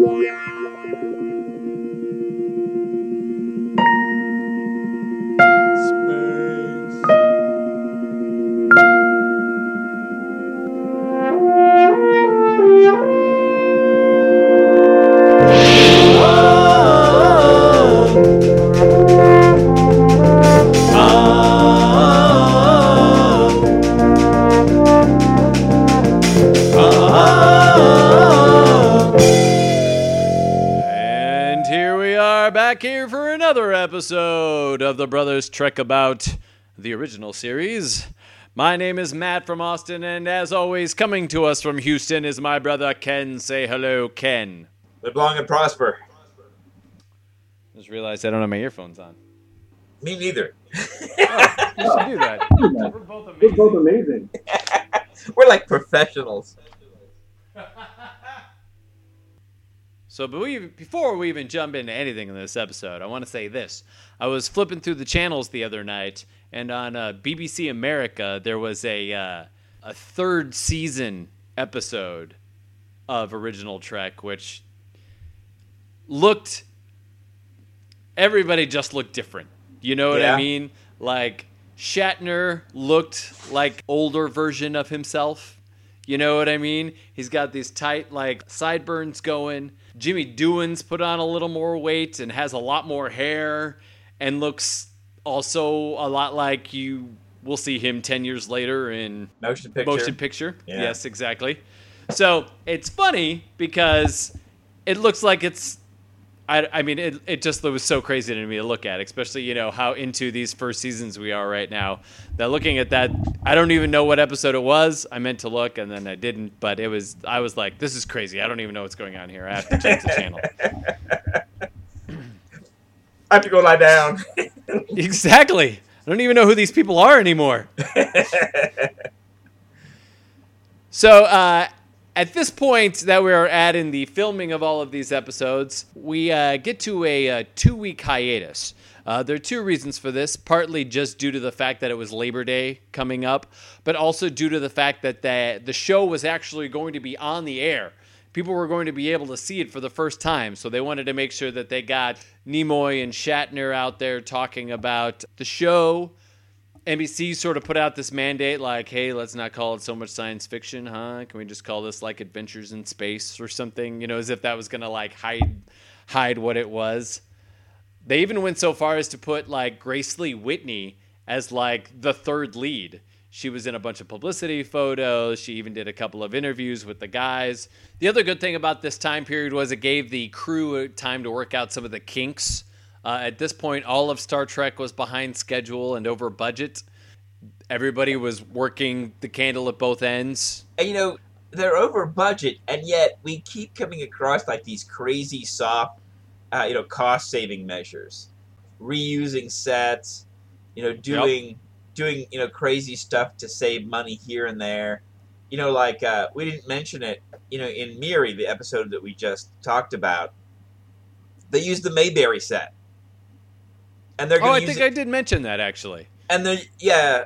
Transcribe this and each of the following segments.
Yeah. Trek About the original series. My name is Matt from Austin, and as always, coming to us from Houston is my brother Ken. Say hello, Ken. Live long and prosper. Just realized I don't have my earphones on. Me neither. Oh, you should do that. We're both We're both amazing. We're like professionals. So, before we even jump into anything in this episode, I want to say this. I was flipping through the channels the other night, and on uh, BBC America, there was a uh, a third season episode of Original Trek, which looked. Everybody just looked different. You know what I mean? Like Shatner looked like older version of himself. You know what I mean? He's got these tight like sideburns going. Jimmy Doohan's put on a little more weight and has a lot more hair and looks also a lot like you will see him 10 years later in Motion picture. motion picture. Yeah. Yes, exactly. So it's funny because it looks like it's. I, I mean, it, it just was so crazy to me to look at, especially, you know, how into these first seasons we are right now. That looking at that, I don't even know what episode it was. I meant to look and then I didn't, but it was, I was like, this is crazy. I don't even know what's going on here. I have to change the channel. I have to go lie down. exactly. I don't even know who these people are anymore. So, uh, at this point that we're at in the filming of all of these episodes, we uh, get to a, uh two week hiatus. Uh, there are two reasons for this, partly just due to the fact that it was Labor Day coming up, but also due to the fact that the, the show was actually going to be on the air. People were going to be able to see it for the first time, so they wanted to make sure that they got Nimoy and Shatner out there talking about the show, NBC sort of put out this mandate like, hey, let's not call it so much science fiction, huh? Can we just call this like Adventures in Space or something? You know, as if that was gonna like hide hide what it was. They even went so far as to put like Grace Lee Whitney as like the third lead. She was in a bunch of publicity photos. She even did a couple of interviews with the guys. The other good thing about this time period was it gave the crew time to work out some of the kinks. Uh, at this point, all of Star Trek was behind schedule and over budget. Everybody was working the candle at both ends. and you know, they're over budget, and yet we keep coming across like these crazy soft, uh, you know, cost saving measures, reusing sets, you know, doing doing you know crazy stuff to save money here and there. You know, like uh, we didn't mention it. You know, in Miri, the episode that we just talked about, they used the Mayberry set, and they're Oh, I think it, I did mention that actually. and they yeah,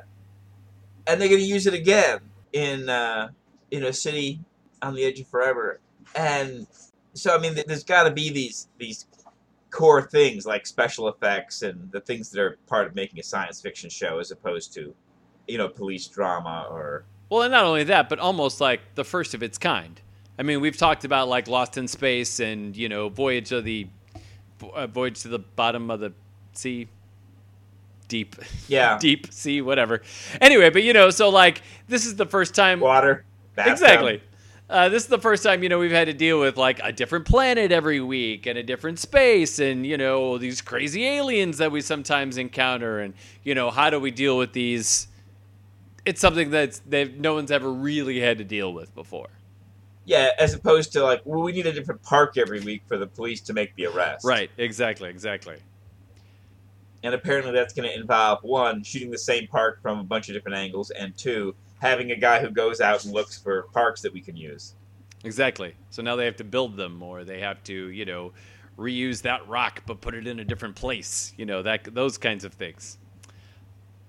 and they're going to use it again in uh, in a city on the edge of forever, and so I mean, there's got to be these these core things like special effects and the things that are part of making a science fiction show, as opposed to, you know, police drama or Well, and not only that, but almost like the first of its kind. I mean, we've talked about like Lost in Space and you know Voyage of the uh, Voyage to the Bottom of the Sea, deep, yeah, deep sea, whatever. Anyway, but you know, so like this is the first time water. exactly. Uh, this is the first time you know we've had to deal with like a different planet every week and a different space and you know these crazy aliens that we sometimes encounter and you know how do we deal with these it's something that's that no one's ever really had to deal with before Yeah, as opposed to like, well, we need a different park every week for the police to make the arrest. right exactly exactly And apparently that's going to involve one, shooting the same park from a bunch of different angles, and two, having a guy who goes out and looks for parks that we can use. exactly so now they have to build them or they have to you know reuse that rock but put it in a different place you know that those kinds of things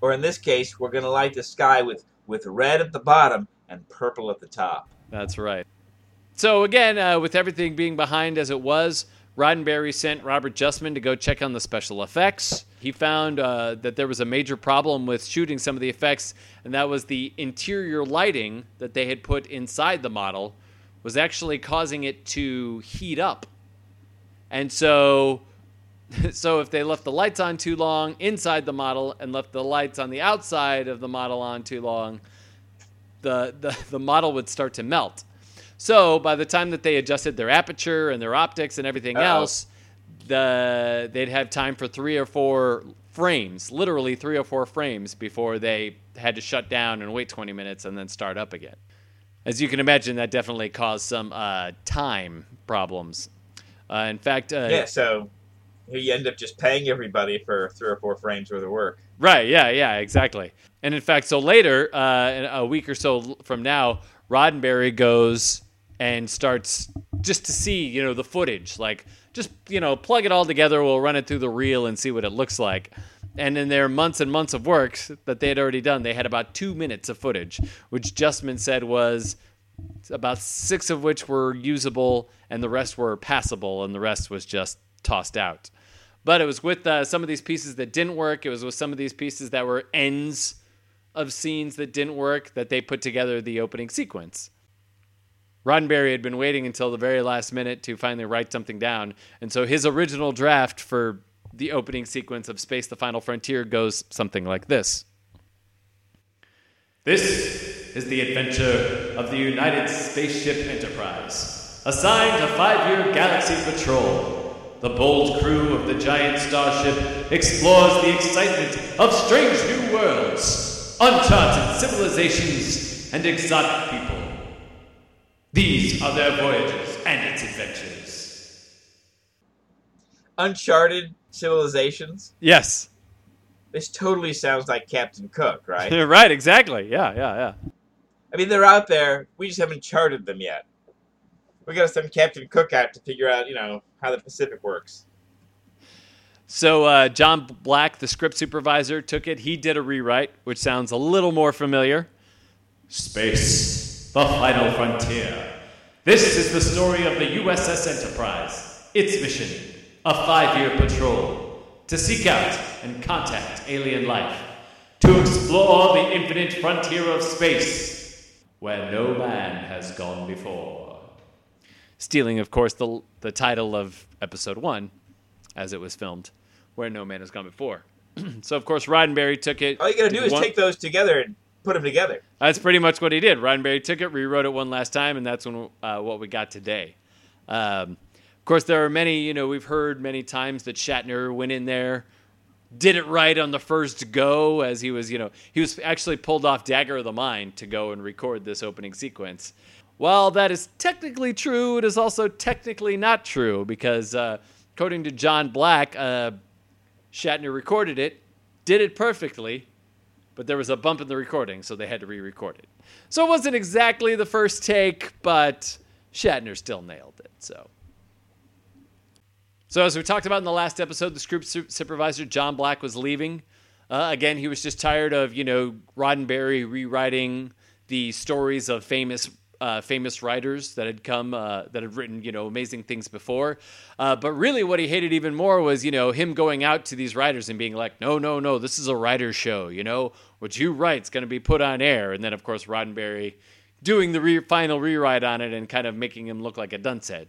Or in this case, we're going to light the sky with, with red at the bottom and purple at the top. that's right So again, uh, with everything being behind as it was, Roddenberry sent Robert Justman to go check on the special effects. He found uh, that there was a major problem with shooting some of the effects, and that was the interior lighting that they had put inside the model was actually causing it to heat up. And so so if they left the lights on too long inside the model and left the lights on the outside of the model on too long, the, the, the model would start to melt. So by the time that they adjusted their aperture and their optics and everything Uh-oh. else, the they'd have time for three or four frames, literally three or four frames before they had to shut down and wait 20 minutes and then start up again. As you can imagine, that definitely caused some uh, time problems. Uh, in fact, uh, yeah. So you end up just paying everybody for three or four frames worth of work. Right. Yeah. Yeah. Exactly. And in fact, so later, uh, a week or so from now, Roddenberry goes and starts just to see, you know, the footage. Like, just you know, plug it all together. We'll run it through the reel and see what it looks like. And in their months and months of work that they had already done, they had about two minutes of footage, which Justman said was about six of which were usable, and the rest were passable, and the rest was just tossed out. But it was with uh, some of these pieces that didn't work. It was with some of these pieces that were ends of scenes that didn't work that they put together the opening sequence. Roddenberry had been waiting until the very last minute to finally write something down, and so his original draft for the opening sequence of Space the Final Frontier goes something like this. This is the adventure of the United Spaceship Enterprise, assigned a five year galaxy patrol. The bold crew of the giant starship explores the excitement of strange new worlds, uncharted civilizations, and exotic people. These are their voyages and its adventures. Uncharted civilizations? Yes. This totally sounds like Captain Cook, right? right, exactly. Yeah, yeah, yeah. I mean, they're out there. We just haven't charted them yet we got to send Captain Cook out to figure out, you know, how the Pacific works. So uh, John Black, the script supervisor, took it. He did a rewrite, which sounds a little more familiar. Space, the final frontier. This is the story of the USS Enterprise. Its mission, a five-year patrol to seek out and contact alien life, to explore the infinite frontier of space, where no man has gone before stealing, of course, the the title of episode one, as it was filmed, where no man has gone before. so, of course, Roddenberry took it. All you gotta do is one. take those together and put them together. That's pretty much what he did. Roddenberry took it, rewrote it one last time, and that's when uh, what we got today. Um, of course, there are many. You know, we've heard many times that Shatner went in there, did it right on the first go, as he was. You know, he was actually pulled off Dagger of the Mind to go and record this opening sequence. While that is technically true, it is also technically not true because, uh, according to John Black, uh, Shatner recorded it, did it perfectly, but there was a bump in the recording, so they had to re record it. So it wasn't exactly the first take, but Shatner still nailed it. So. So, as we talked about in the last episode, the script supervisor, John Black, was leaving. Uh, again, he was just tired of, you know, Roddenberry rewriting the stories of famous uh, famous writers that had come uh, that had written you know amazing things before. Uh, but really what he hated even more was you know him going out to these writers and being like no no no this is a writer's show you know? What you write's going to be put on air. And then of course roddenberry doing the re- final rewrite on it and kind of making him look like a duncehead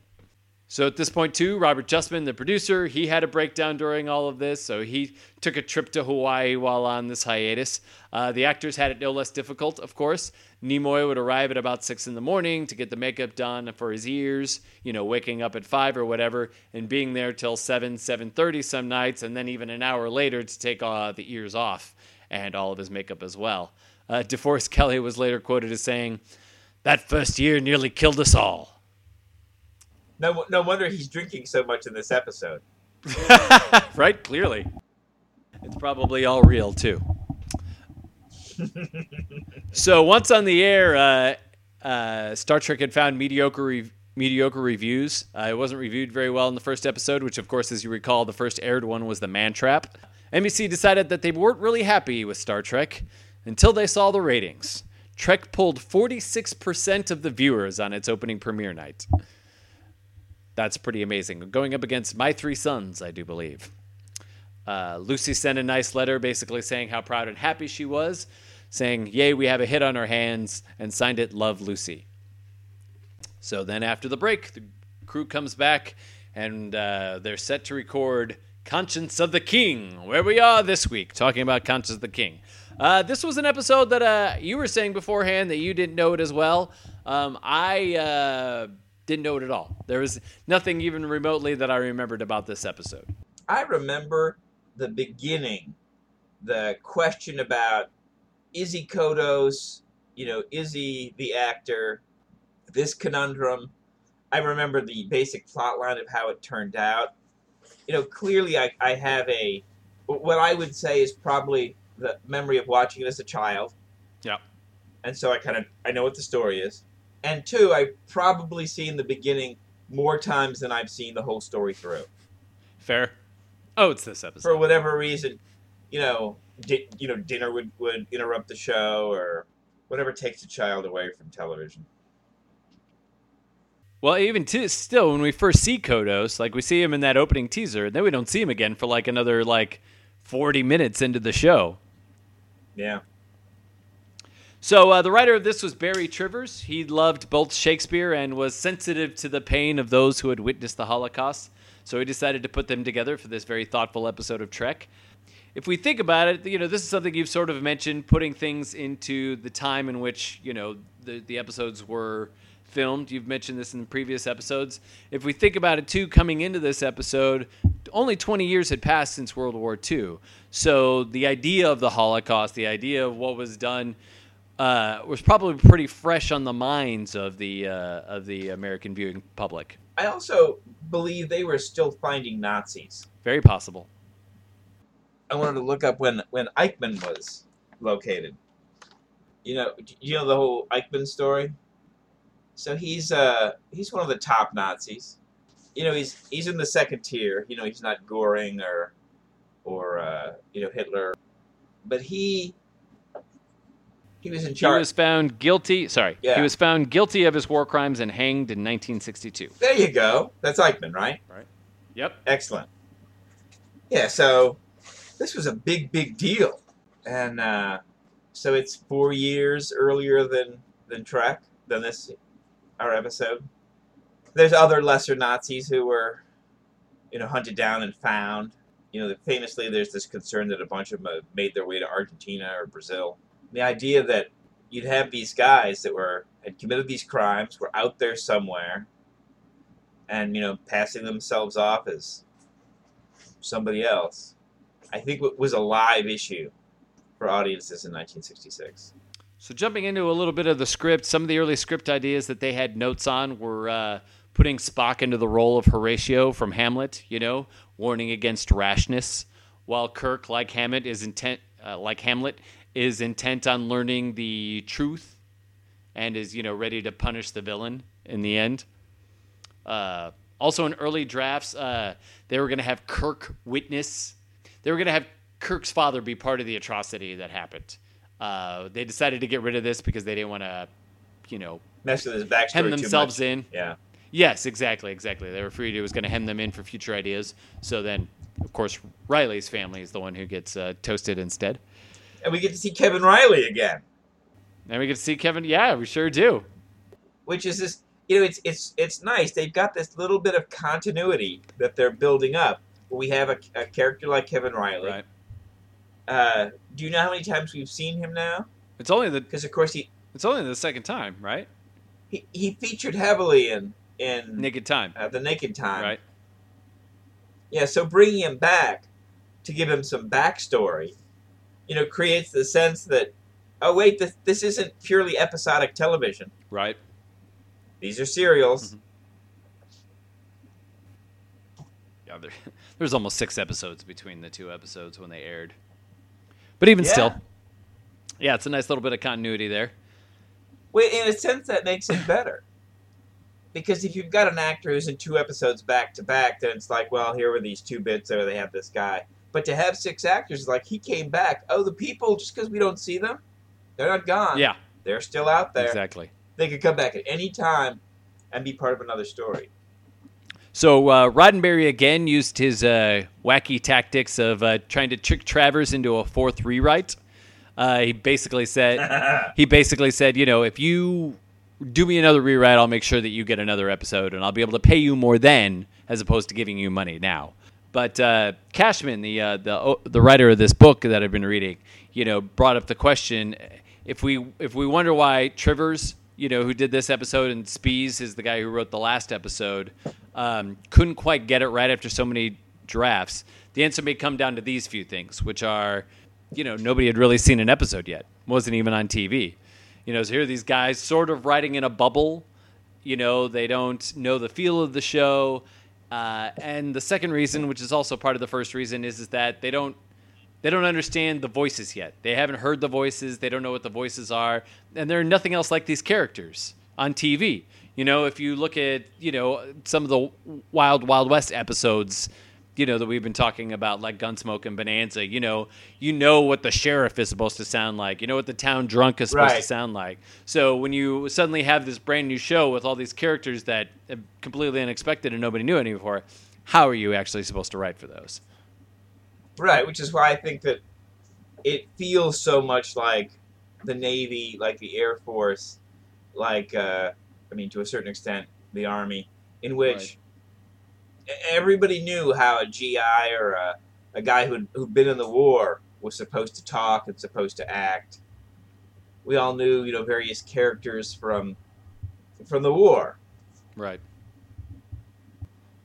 so at this point, too, Robert Justman, the producer, he had a breakdown during all of this. So he took a trip to Hawaii while on this hiatus. Uh, the actors had it no less difficult, of course. Nimoy would arrive at about six in the morning to get the makeup done for his ears. You know, waking up at five or whatever, and being there till seven, seven thirty some nights, and then even an hour later to take uh, the ears off and all of his makeup as well. Uh, DeForest Kelley was later quoted as saying, "That first year nearly killed us all." No, no wonder he's drinking so much in this episode. right? Clearly. It's probably all real, too. so once on the air, uh, uh, Star Trek had found mediocre re- mediocre reviews. Uh, it wasn't reviewed very well in the first episode, which, of course, as you recall, the first aired one was The Man Trap. NBC decided that they weren't really happy with Star Trek until they saw the ratings. Trek pulled 46% of the viewers on its opening premiere night. That's pretty amazing. Going up against My Three Sons, I do believe. Uh, Lucy sent a nice letter basically saying how proud and happy she was, saying, Yay, we have a hit on our hands, and signed it Love Lucy. So then after the break, the crew comes back and uh, they're set to record Conscience of the King, where we are this week, talking about Conscience of the King. Uh, this was an episode that uh, you were saying beforehand that you didn't know it as well. Um, I uh, didn't know it at all. There was nothing even remotely that I remembered about this episode. I remember the beginning, the question about is he Kodos? You know, is he the actor? This conundrum. I remember the basic plot line of how it turned out. You know, clearly I, I have a, what I would say is probably the memory of watching it as a child. Yeah. And so I kind of, I know what the story is. And two, I've probably seen the beginning more times than I've seen the whole story through. Fair. Oh, it's this episode. For whatever reason, you know, di- you know, dinner would, would interrupt the show or whatever takes a child away from television. Well, even t- still, when we first see Kodos, like we see him in that opening teaser, and then we don't see him again for like another like forty minutes into the show. Yeah. So uh, the writer of this was Barry Trivers. He loved both Shakespeare and was sensitive to the pain of those who had witnessed the Holocaust. So he decided to put them together for this very thoughtful episode of Trek. If we think about it, you know, this is something you've sort of mentioned, putting things into the time in which you know the the episodes were filmed. You've mentioned this in previous episodes. If we think about it too, coming into this episode, only 20 years had passed since World War II. So the idea of the Holocaust, the idea of what was done, uh, was probably pretty fresh on the minds of the uh, of the American viewing public. I also believe they were still finding Nazis. Very possible. I wanted to look up when when Eichmann was located. You know, you know the whole Eichmann story. So he's uh he's one of the top Nazis. You know, he's he's in the second tier. You know, he's not Goring or or uh, you know Hitler, but he he was in He was found guilty. Sorry, Yeah. he was found guilty of his war crimes and hanged in 1962. There you go. That's Eichmann, right? Right. Yep. Excellent. Yeah, so this was a big, big deal, and uh, so it's four years earlier than than Trek than this our episode. There's other lesser Nazis who were, you know, hunted down and found. You know, famously, there's this concern that a bunch of them made their way to Argentina or Brazil. The idea that you'd have these guys that were had committed these crimes, were out there somewhere, and you know, passing themselves off as somebody else, I think was a live issue for audiences in 1966. So jumping into a little bit of the script, some of the early script ideas that they had notes on were uh, putting Spock into the role of Horatio from Hamlet. You know, warning against rashness, while Kirk, like Hammett, is intent, uh, like Hamlet, is intent on learning the truth, and is you know ready to punish the villain in the end. Uh, also, in early drafts, uh, they were going to have Kirk witness. They were going to have Kirk's father be part of the atrocity that happened. Uh, they decided to get rid of this because they didn't want to, you know, Mess with his backstory hem themselves in. Yeah. Yes, exactly, exactly. They were afraid it was going to hem them in for future ideas. So then, of course, Riley's family is the one who gets uh, toasted instead. And we get to see Kevin Riley again, And we get to see Kevin. Yeah, we sure do. which is this. You know, it's it's it's nice. They've got this little bit of continuity that they're building up. We have a, a character like Kevin Riley. Right. Uh, do you know how many times we've seen him now? It's only the Because of course he, it's only the second time, right? he he featured heavily in in Naked Time, uh, the Naked Time. right? Yeah, so bringing him back to give him some backstory, you know, creates the sense that, oh wait, this this isn't purely episodic television. Right. These are serials. Mhm. Yeah, there, there's almost six episodes between the two episodes when they aired. But even Yeah. still, yeah, it's a nice little bit of continuity there. Well, in a sense, that makes it better. Because if you've got an actor who's in two episodes back to back, then it's like, well, here were these two bits, or they have this guy. But to have six actors, like he came back. Oh, the people, just because we don't see them, they're not gone. Yeah, They're still out there. Exactly. They could come back at any time and be part of another story. So uh, Roddenberry again used his uh, wacky tactics of uh, trying to trick Travers into a fourth rewrite. Uh, he basically said, he basically said, you know, if you do me another rewrite, I'll make sure that you get another episode, and I'll be able to pay you more then, as opposed to giving you money now. But uh, Cushman, the uh, the the writer of this book that I've been reading, you know, brought up the question: if we if we wonder why Trivers, you know, who did this episode, and Spies is the guy who wrote the last episode, um, couldn't quite get it right after so many drafts. The answer may come down to these few things, which are, you know, nobody had really seen an episode yet, wasn't even on TV. You know, so here are these guys sort of writing in a bubble. You know, they don't know the feel of the show. Uh, and the second reason, which is also part of the first reason, is, is that they don't they don't understand the voices yet. They haven't heard the voices. They don't know what the voices are, and they're nothing else like these characters on TV. You know, if you look at you know some of the Wild Wild West episodes, you know that we've been talking about, like Gunsmoke and Bonanza. You know, you know what the sheriff is supposed to sound like. You know what the town drunk is supposed Right. to sound like. So when you suddenly have this brand new show with all these characters that are completely unexpected and nobody knew any before, how are you actually supposed to write for those? Right, which is why I think that it feels so much like the Navy, like the Air Force, like uh, I mean, to a certain extent, the Army, in which e- everybody knew how a GI or a, a guy who'd, who'd been in the war was supposed to talk and supposed to act. We all knew, you know, various characters from from the war. Right.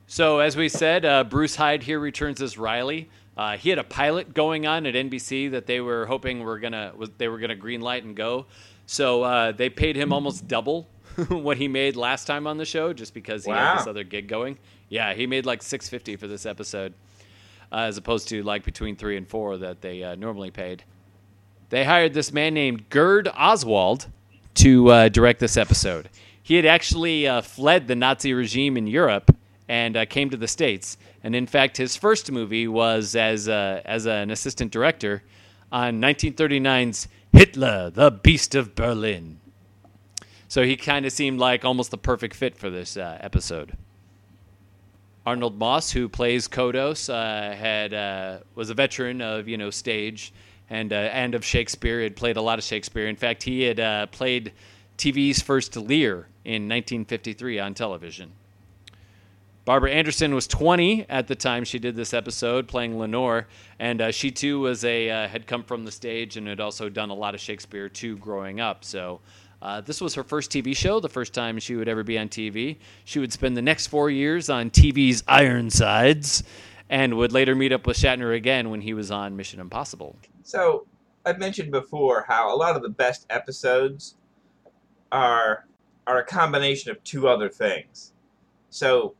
So, as we said, uh, Bruce Hyde here returns as Riley. Uh, he had a pilot going on at NBC that they were hoping were gonna was, they were gonna greenlight and go. So uh, they paid him almost double what he made last time on the show, just because he had this other gig going. Yeah, he made like six fifty for this episode, uh, as opposed to like between three and four that they uh, normally paid. They hired this man named Gerd Oswald to uh, direct this episode. He had actually uh, fled the Nazi regime in Europe and uh, came to the States. And in fact, his first movie was as, uh, as an assistant director on 1939's Hitler, the Beast of Berlin. So he kind of seemed like almost the perfect fit for this uh, episode. Arnold Moss, who plays Kodos, uh, had uh, was a veteran of you know stage and uh, and of Shakespeare. Had played a lot of Shakespeare. In fact, he had uh, played TV's first Lear in 1953 on television. Barbara Anderson was 20 at the time she did this episode, playing Lenore, and uh, she too was a uh, had come from the stage and had also done a lot of Shakespeare too growing up. So uh, this was her first TV show, the first time she would ever be on TV. She would spend the next four years on TV's Ironsides, and would later meet up with Shatner again when he was on Mission Impossible. So I've mentioned before how a lot of the best episodes are are a combination of two other things. So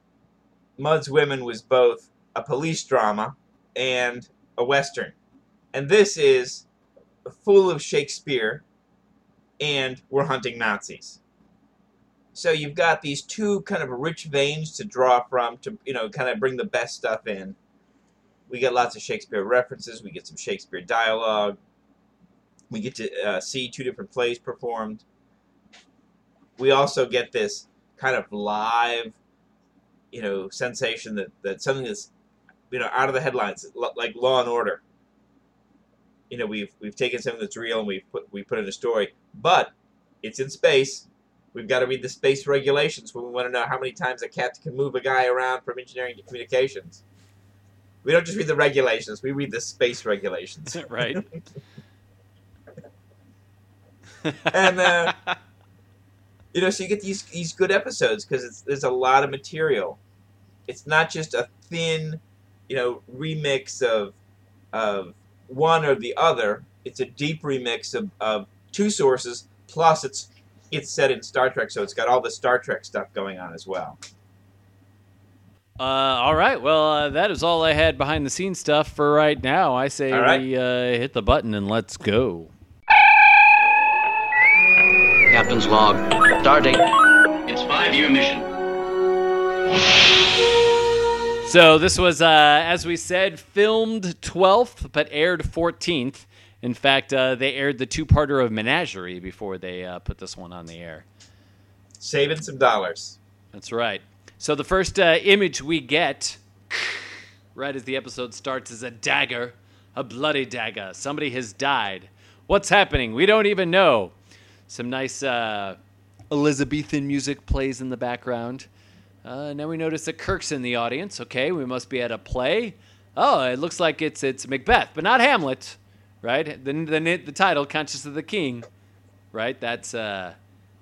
Mudd's Women was both a police drama and a western. And this is full of Shakespeare and we're hunting Nazis. So you've got these two kind of rich veins to draw from to you know kind of bring the best stuff in. We get lots of Shakespeare references. We get some Shakespeare dialogue. We get to uh, see two different plays performed. We also get this kind of live, you know, sensation that, that something that's, you know, out of the headlines, like Law and Order. You know, we've we've taken something that's real and we've put we put in a story, but it's in space. We've got to read the space regulations when we want to know how many times a cat can move a guy around from engineering to communications. We don't just read the regulations; we read the space regulations. right? And, uh, You know, so you get these these good episodes because it's there's a lot of material. It's not just a thin, you know, remix of of one or the other. It's a deep remix of, of two sources. Plus, it's it's set in Star Trek, so it's got all the Star Trek stuff going on as well. Uh, all right. Well, uh, that is all I had behind the scenes stuff for right now. I say All right. we uh, hit the button and let's go. Captain's log. Stardate. It's five-year mission. So this was, uh, as we said, filmed 12th but aired 14th. In fact, uh, they aired the two-parter of Menagerie before they uh, put this one on the air. Saving some dollars. That's right. So the first uh, image we get, right as the episode starts, is a dagger, a bloody dagger. Somebody has died. What's happening? We don't even know. Some nice uh, Elizabethan music plays in the background. Uh, now we notice that Kirk's in the audience. Okay, we must be at a play. Oh, it looks like it's it's Macbeth, but not Hamlet, right? The the, the title, Conscious of the King, right? That's uh,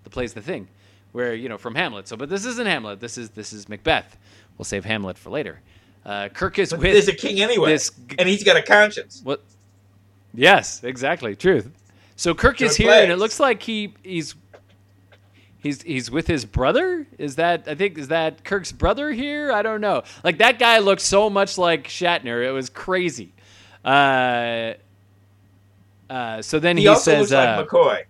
the play's the thing, where you know from Hamlet. So, but this isn't Hamlet. This is this is Macbeth. We'll save Hamlet for later. Uh, Kirk is But with there's a king anyway, this and he's got a conscience. what? Yes, exactly. Truth. So Kirk is Good here, and it looks like he he's he's he's with his brother. Is that I think is that Kirk's brother here? I don't know. Like that guy looked so much like Shatner. It was crazy. Uh, uh, so then He, he, also says, looks like uh, McCoy.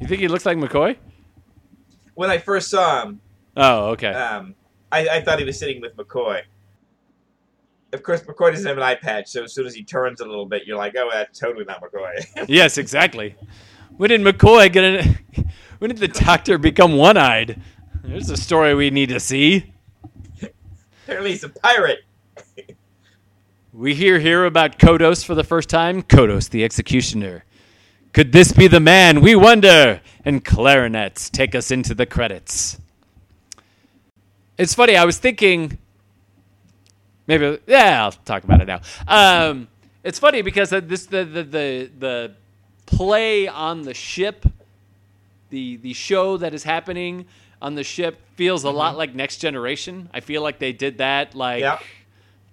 "You think he looks like McCoy?" When I first saw him, Oh, okay. um, I, I thought he was sitting with McCoy. Of course, McCoy doesn't have an eye patch, so as soon as he turns a little bit, you're like, "Oh, that's totally not McCoy." yes, exactly. When did McCoy get an? When did the doctor become one-eyed? There's a story we need to see. Apparently, he's a pirate. We hear here about Kodos for the first time. Kodos, the executioner. Could this be the man? We wonder. And clarinets take us into the credits. It's funny. I was thinking. Maybe yeah, I'll talk about it now. Um, it's funny because this the the the, the play on the ship, the the show that is happening on the ship feels a lot like Next Generation. I feel like they did that like Yeah.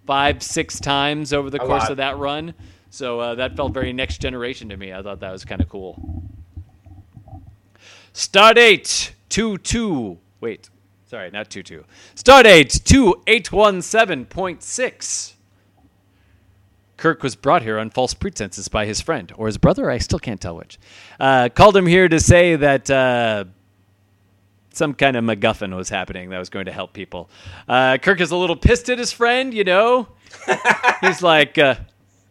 five, six times over the A course lot. of that run. So uh, that felt very next generation to me. I thought that was kind of cool. Stardate 22. Wait, sorry, not 22. Stardate 2817.6. Kirk was brought here on false pretenses by his friend or his brother. I still can't tell which. Uh, called him here to say that uh, some kind of MacGuffin was happening that was going to help people. Uh, Kirk is a little pissed at his friend, you know. He's like, uh,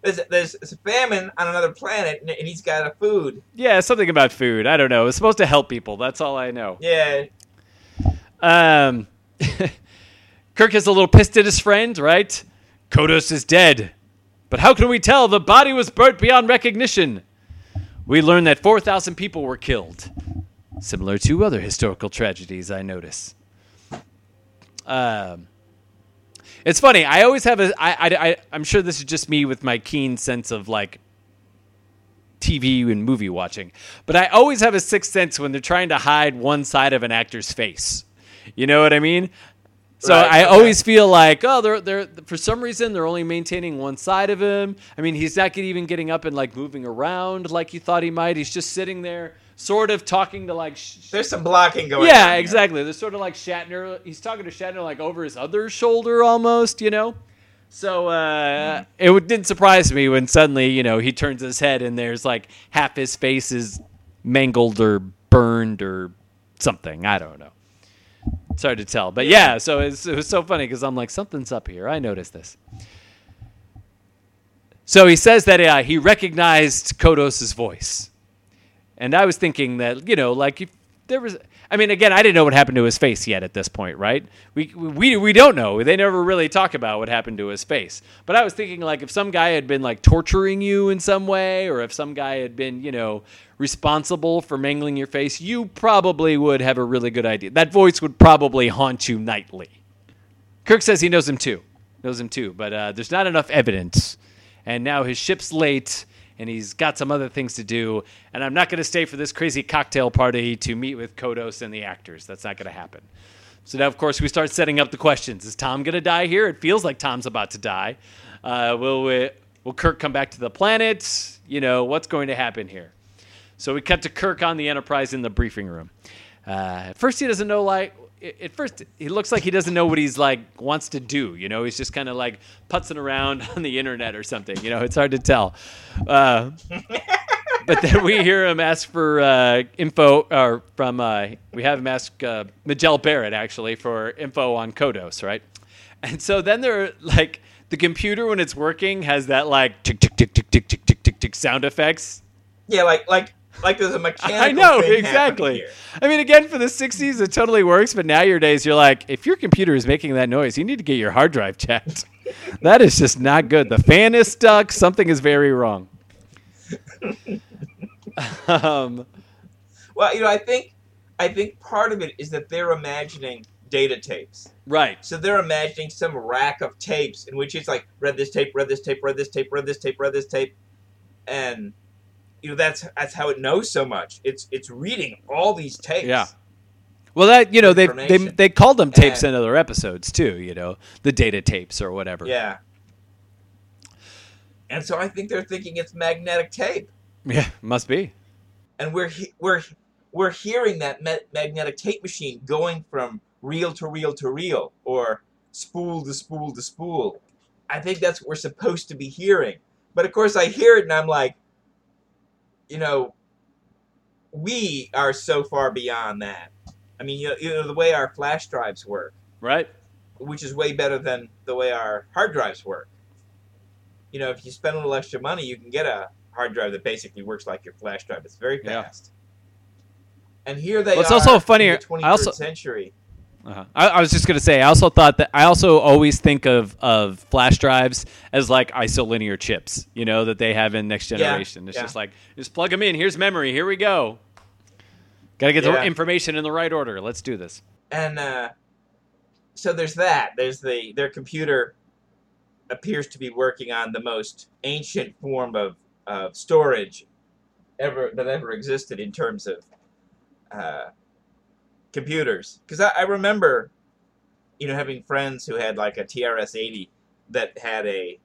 There's, there's a famine on another planet, and, and he's got a food. yeah, something about food. I don't know. It's supposed to help people. That's all I know. Yeah, Um, Kirk is a little pissed at his friend, right? Kodos is dead. But how can we tell the body was burnt beyond recognition? We learn that 4,000 people were killed, similar to other historical tragedies, I notice. Um, it's funny. I always have a. I, I, I, I'm sure this is just me with my keen sense of like TV and movie watching, but I always have a sixth sense when they're trying to hide one side of an actor's face. You know what I mean? So Right, I okay. always feel like, oh, they're they're for some reason they're only maintaining one side of him. I mean, he's not even getting up and like moving around like you thought he might. He's just sitting there, sort of talking to like. Sh- there's some blocking going yeah, exactly. There's sort of like Shatner. He's talking to Shatner like over his other shoulder almost, you know. So uh, it w- didn't surprise me when suddenly, you know, he turns his head and there's like half his face is mangled or burned or something. I don't know. It's hard to tell, but yeah. So it's, it was so funny because I'm like, something's up here. I noticed this. So he says that uh, he recognized Kodos's voice. And I was thinking that, you know, like if there was I mean again, I didn't know what happened to his face yet at this point, right? We we we don't know. They never really talk about what happened to his face. But I was thinking like if some guy had been like torturing you in some way or if some guy had been, you know, responsible for mangling your face, you probably would have a really good idea. That voice would probably haunt you nightly. Kirk says he knows him too. Knows him too, but uh, there's not enough evidence. And now his ship's late, and he's got some other things to do. And I'm not going to stay for this crazy cocktail party to meet with Kodos and the actors. That's not going to happen. So now, of course, we start setting up the questions. Is Tom going to die here? It feels like Tom's about to die. Uh, will we, will Kirk come back to the planet? You know what's going to happen here? So we cut to Kirk on the Enterprise in the briefing room. Uh, at first, he doesn't know like. At first, he looks like he doesn't know what he's like wants to do. You know, he's just kind of like putzing around on the internet or something. You know, it's hard to tell. Uh, but then we hear him ask for uh, info, or from uh, we have him ask uh, Majel Barrett actually for info on Kodos, right? And so then they're like the computer when it's working has that like tick tick tick tick tick tick tick tick tick sound effects. Yeah, like like like there's a mechanical. I know exactly. I mean, again, for the '60s, it totally works. But nowadays, you're like, if your computer is making that noise, you need to get your hard drive checked. that is just not good. The fan is stuck. Something is very wrong. um, Well, you know, I think I think part of it is that they're imagining data tapes. right. So they're imagining some rack of tapes in which it's like read this tape, read this tape, read this tape, read this tape, read this tape, and you know that's that's how it knows so much. It's it's reading all these tapes. Yeah. Well, that you know they they they called them tapes And- in other episodes too. You know, the data tapes or whatever. Yeah. And so I think they're thinking it's magnetic tape, Yeah, must be. and we're he- we're we're hearing that ma- magnetic tape machine going from reel to reel to reel, or spool to spool to spool. I think that's what we're supposed to be hearing. But of course, I hear it and I'm like, you know, we are so far beyond that. I mean, you know, you know the way our flash drives work. Right. which is way better than the way our hard drives work. You know, if you spend a little extra money, you can get a hard drive that basically works like your flash drive. It's very Yeah. fast. And here they Well, it's are also in funny- the I 21st also- century. Uh-huh. I, I was just gonna say. I also thought that I also always think of of flash drives as like isolinear chips. You know that they have in next Yeah, generation. It's yeah. just like just plug them in. Here's memory. Here we go. Got to get the information in the right order. Let's do this. And uh, so there's that. There's the their computer appears to be working on the most ancient form of, of storage ever that ever existed in terms of uh, computers. Because I, I remember, you know, having friends who had like a TRS-80 that had a,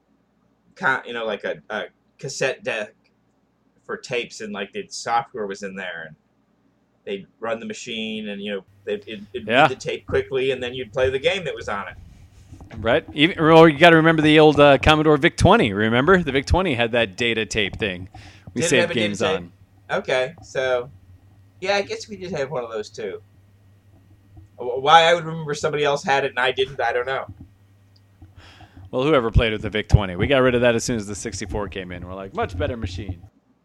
you know, like a, a cassette deck for tapes, and like the software was in there, and they'd run the machine, and you know, they'd, it'd, it'd Yeah. the tape quickly, and then you'd play the game that was on it. Right. Even, or you got to remember the old uh, Commodore VIC 20. Remember the VIC 20 had that data tape thing. We Did saved games on. Okay, so yeah, I guess we did have one of those too. Wh- Why I would remember somebody else had it and I didn't, I don't know. Well, whoever played with the VIC 20, we got rid of that as soon as the 64 came in. We're like, much better machine.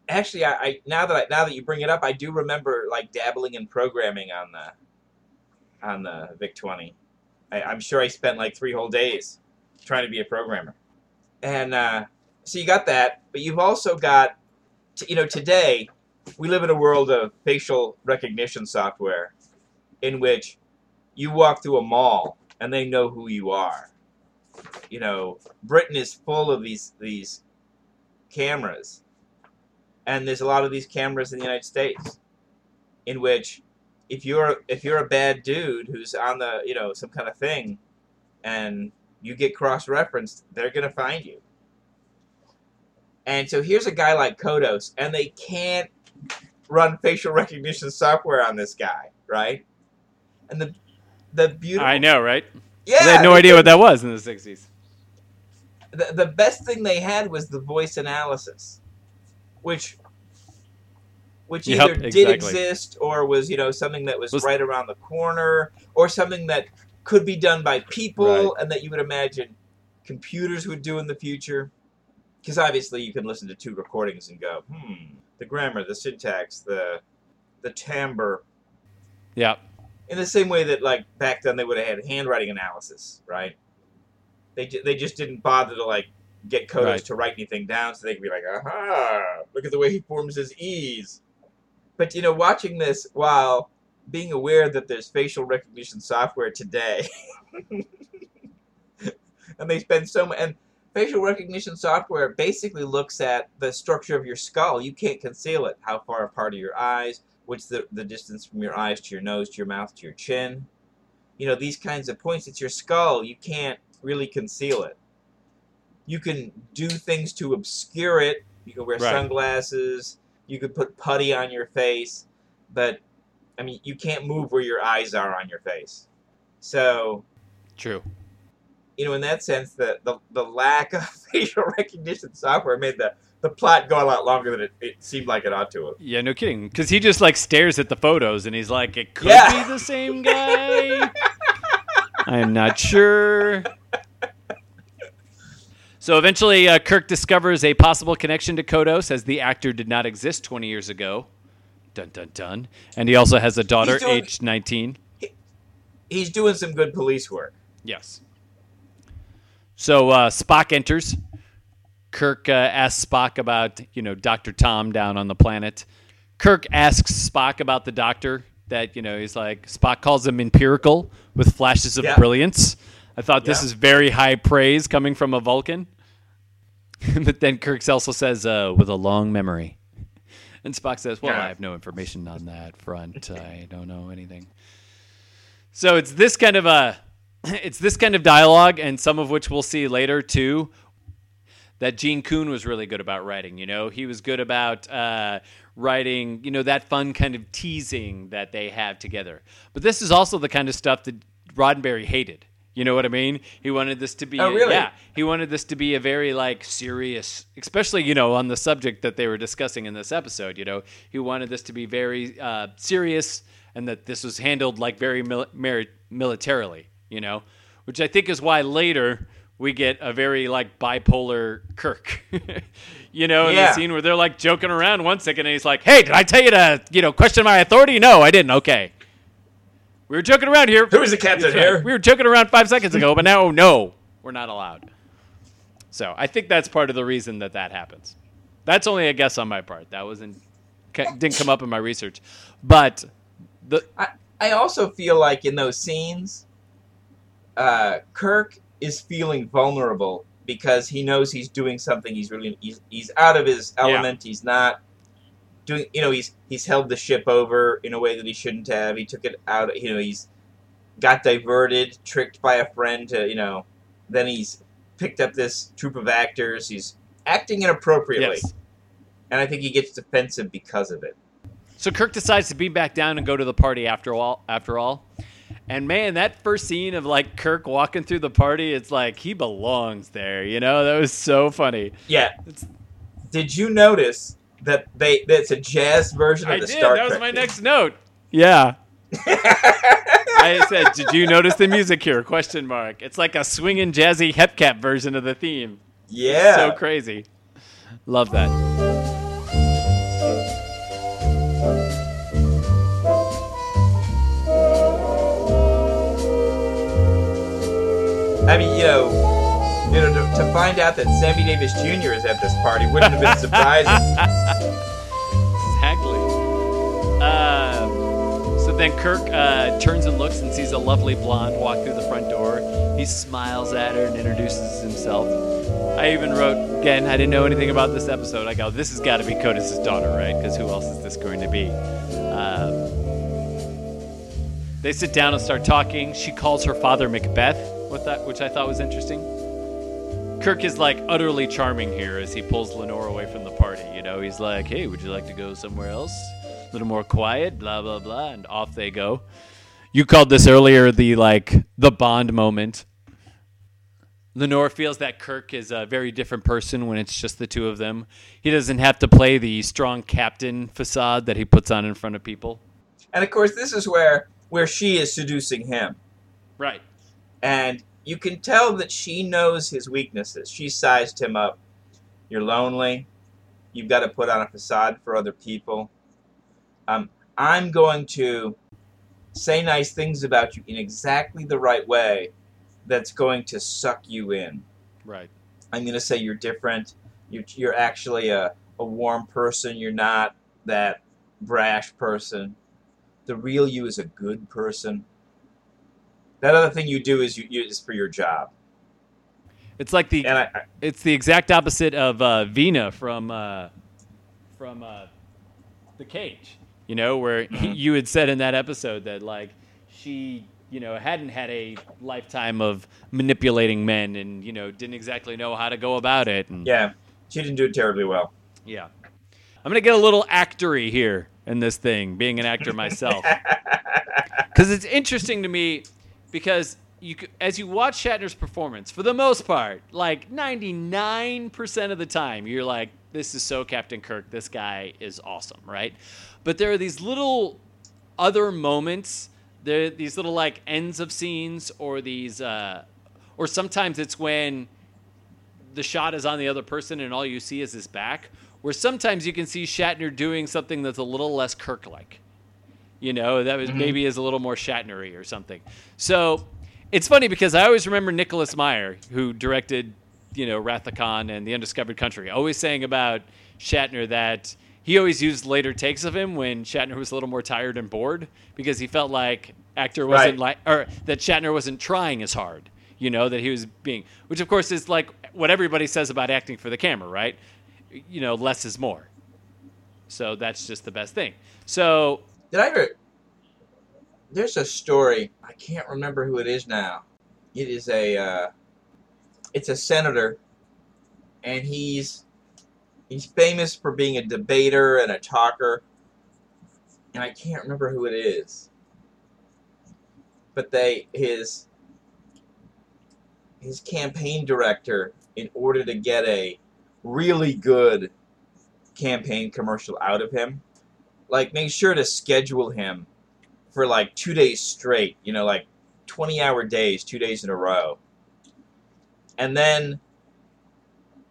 Actually, I, I now that I, now that you bring it up, I do remember like dabbling in programming on the on the VIC 20. I, I'm sure I spent like three whole days trying to be a programmer. And uh, so you got that, but you've also got, t- you know, today we live in a world of facial recognition software, in which you walk through a mall and they know who you are. You know, Britain is full of these these cameras and there's a lot of these cameras in the United States, in which if you're if you're a bad dude who's on the you know some kind of thing, and you get cross referenced, they're gonna find you. And so here's a guy like Kodos, and they can't run facial recognition software on this guy, right? And the the beautiful I know, right? yeah, they had no idea what that was in the 60s. the, the best thing they had was the voice analysis, which which Yep, either did exactly. exist or was you know something that was, Was- right around the corner or something that could be done by people Right. and that you would imagine computers would do in the future. Because obviously you can listen to two recordings and go, hmm, the grammar, the syntax, the the timbre. Yeah. In the same way that like back then they would have had handwriting analysis, right? They ju- they just didn't bother to like get Kodos Right. to write anything down, so they could be like, aha, look at the way he forms his e's. But you know, watching this while being aware that there's facial recognition software today, and they spend so much and facial recognition software basically looks at the structure of your skull. You can't conceal it. How far apart are your eyes? What's the, the distance from your eyes to your nose to your mouth to your chin? You know, these kinds of points. It's your skull. You can't really conceal it. You can do things to obscure it. You can wear Right. sunglasses. You could put putty on your face. But, I mean, you can't move where your eyes are on your face. So, True. you know, in that sense, the, the, the lack of facial recognition software made the the plot go a lot longer than it, it seemed like it ought to have. Yeah, no kidding. Because he just like stares at the photos and he's like, it could Yeah. be the same guy. I'm not sure. So eventually, uh, Kirk discovers a possible connection to Kodos as the actor did not exist 20 years ago. Dun dun dun. And he also has a daughter, doing- aged 19. He's doing some good police work. Yes. So uh, Spock enters. Kirk uh, asks Spock about, you know, Dr. Tom down on the planet. Kirk asks Spock about the doctor that, you know, he's like, Spock calls him empirical with flashes of Yeah. brilliance. I thought this Yeah. is very high praise coming from a Vulcan. but then Kirk also says, uh, with a long memory. And Spock says, well, Yeah. I have no information on that front. I don't know anything. So it's this kind of a it's this kind of dialogue and some of which we'll see later too that Gene Coon was really good about writing, you know. He was good about uh, writing, you know, that fun kind of teasing that they have together. But this is also the kind of stuff that Roddenberry hated. You know what I mean? He wanted this to be Oh, really? yeah, he wanted this to be a very like serious, especially you know on the subject that they were discussing in this episode. You know, he wanted this to be very uh, serious, and that this was handled like very mil- mili- militarily. You know, which I think is why later we get a very like bipolar Kirk. you know, in the scene where they're like joking around one second, and he's like, "Hey, did I tell you to you know question my authority? No, I didn't. Okay." We were joking around here. Who is the captain That's right. here? We were joking around five seconds ago, but now, no, we're not allowed. So I think that's part of the reason that that happens. That's only a guess on my part. That wasn't didn't come up in my research, but the I, I also feel like in those scenes, uh, Kirk is feeling vulnerable because he knows he's doing something. He's really he's, he's out of his element. He's not doing. You know, he's he's held the ship over in a way that he shouldn't have. He took it out. You know, he's got diverted, tricked by a friend to you know. Then he's picked up this troop of actors. He's acting inappropriately, yes. and I think he gets defensive because of it. So Kirk decides to be back down and go to the party after all. After all, and man, that first scene of like Kirk walking through the party, it's like he belongs there. You know, that was so funny. Yeah. It's- Did you notice that they that's a jazz version of I the did. Star that was Trek my theme? next note. Yeah. I said, "Did you notice the music here?" Question mark. It's like a swinging jazzy hepcat version of the theme. yeah. So crazy. Love that. I mean, you know, you know, to, to find out that Sammy Davis Jr. is at this party wouldn't have been surprising. Exactly. Um, so then Kirk uh, turns and looks and sees a lovely blonde walk through the front door. He smiles at her and introduces himself. I even wrote, again, I didn't know anything about this episode. I go, this has got to be Kodos' daughter, right? Because who else is this going to be? Um, they sit down and start talking. She calls her father Macbeth, with that, which I thought was interesting. Kirk is like utterly charming here as he pulls Lenore away from the party. You know, he's like, "Hey, would you like to go somewhere else? A little more quiet." Blah blah blah, and off they go. You called this earlier the like the Bond moment. Lenore feels that Kirk is a very different person when it's just the two of them. He doesn't have to play the strong captain facade that he puts on in front of people. and of course, this is where where she is seducing him, Right. And you can tell that she knows his weaknesses. She sized him up. You're lonely. You've got to put on a facade for other people. Um, I'm going to say nice things about you in exactly the right way that's going to suck you in. Right. I'm going to say you're different. You're, you're actually a, a warm person. You're not that brash person. The real you is a good person. That other thing you do is you, is for your job. It's like the And I, I It's the exact opposite of uh, Vina from uh, from uh, the Cage. You know, where he, you had said in that episode that like she, you know, hadn't had a lifetime of manipulating men, and you know, didn't exactly know how to go about it. And, yeah, she didn't do it terribly well. yeah. I'm gonna get a little actory here in this thing, being an actor myself, because it's interesting to me because you as you watch Shatner's performance, for the most part, like 99% of the time, you're like, this is so Captain Kirk. This guy is awesome, right? But there are these little other moments. There, these little like ends of scenes, or these, uh, or sometimes it's when the shot is on the other person and all you see is his back. Where sometimes you can see Shatner doing something that's a little less Kirk-like. You know, that was mm-hmm. maybe is a little more Shatnery or something. So it's funny because I always remember Nicholas Meyer, who directed, you know, Khan and The Undiscovered Country, always saying about Shatner that he always used later takes of him when Shatner was a little more tired and bored because he felt like actor wasn't Right. like or that Shatner wasn't trying as hard. You know that he was being, which of course is like what everybody says about acting for the camera, right? You know, less is more. So that's just the best thing. So Did I ever? There's a story. I can't remember who it is now. It is a. Uh, it's a senator, and he's he's famous for being a debater and a talker. And I can't remember who it is. But they his his campaign director, in order to get a really good campaign commercial out of him, like make sure to schedule him for like two days straight you know like 20 hour days two days in a row. And then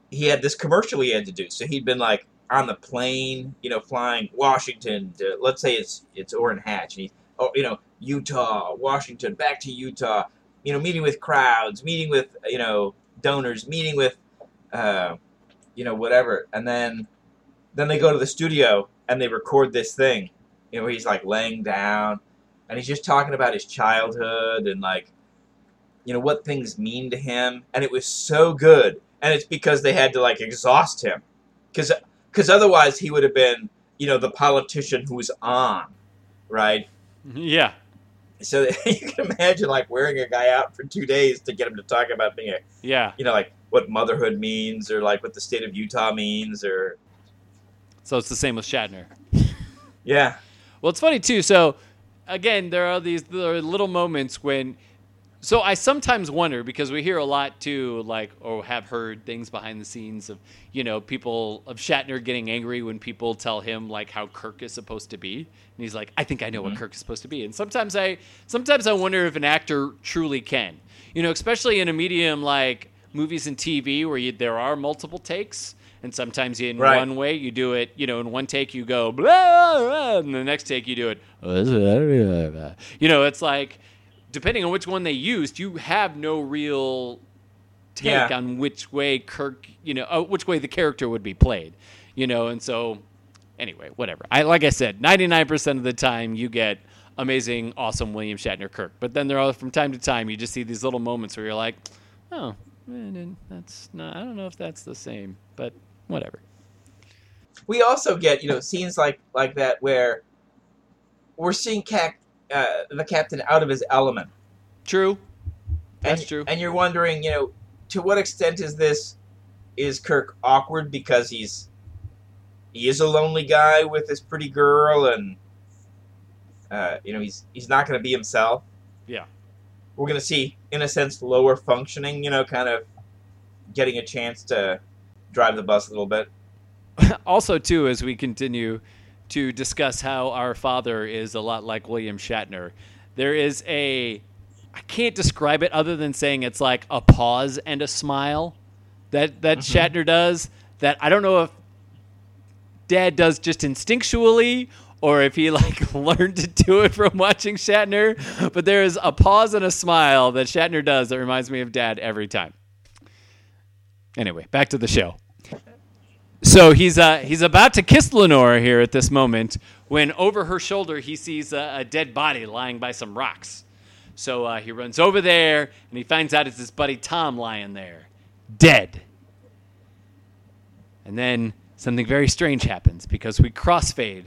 he had this commercial he had to do. So he'd been like on the plane you know flying washington to, let's say it's it's orrin hatch and he's oh you know utah washington back to utah you know meeting with crowds meeting with you know donors meeting with uh, you know whatever. And then then they go to the studio and they record this thing you know he's like laying down and he's just talking about his childhood and like you know what things mean to him and it was so good and it's because they had to like exhaust him because because otherwise he would have been you know the politician who's on right yeah, so you can imagine like wearing a guy out for two days to get him to talk about being a yeah. you know like what motherhood means or like what the state of utah means or So it's the same with Shatner. yeah Well, it's funny too. So again, there are these there are little moments when. So I sometimes wonder because we hear a lot too, like or have heard things behind the scenes of you know people of Shatner getting angry when people tell him like how Kirk is supposed to be, and he's like, I think I know what mm-hmm. Kirk is supposed to be. And sometimes I sometimes I wonder if an actor truly can, you know, especially in a medium like movies and TV where you, there are multiple takes. And sometimes in Right. one way you do it, you know, in one take you go blah, blah, and the next take you do it. You know, it's like depending on which one they used, you have no real take Yeah. on which way Kirk, you know, uh, which way the character would be played, you know, and so anyway, whatever. I like I said, ninety nine percent of the time you get amazing, awesome William Shatner Kirk, but then there are from time to time you just see these little moments where you're like, oh, man, that's not. I don't know if that's the same, but whatever. we also get you know scenes like like that where we're seeing Cap, uh, the captain out of his element. True. That's and, true. And you're wondering, you know, to what extent is this is Kirk awkward because he's he is a lonely guy with this pretty girl and uh, you know he's he's not going to be himself. Yeah. We're going to see, in a sense, lower functioning. You know, kind of getting a chance to drive the bus a little bit. also too as we continue to discuss how our father is a lot like William Shatner there is a I can't describe it other than saying it's like a pause and a smile that that mm-hmm. Shatner does that I don't know if dad does just instinctually or if he like learned to do it from watching Shatner but there is a pause and a smile that Shatner does that reminds me of dad every time anyway back to the show so he's uh, he's about to kiss Lenora here at this moment when over her shoulder he sees a, a dead body lying by some rocks. So uh, he runs over there and he finds out it's his buddy Tom lying there, dead. And then something very strange happens because we crossfade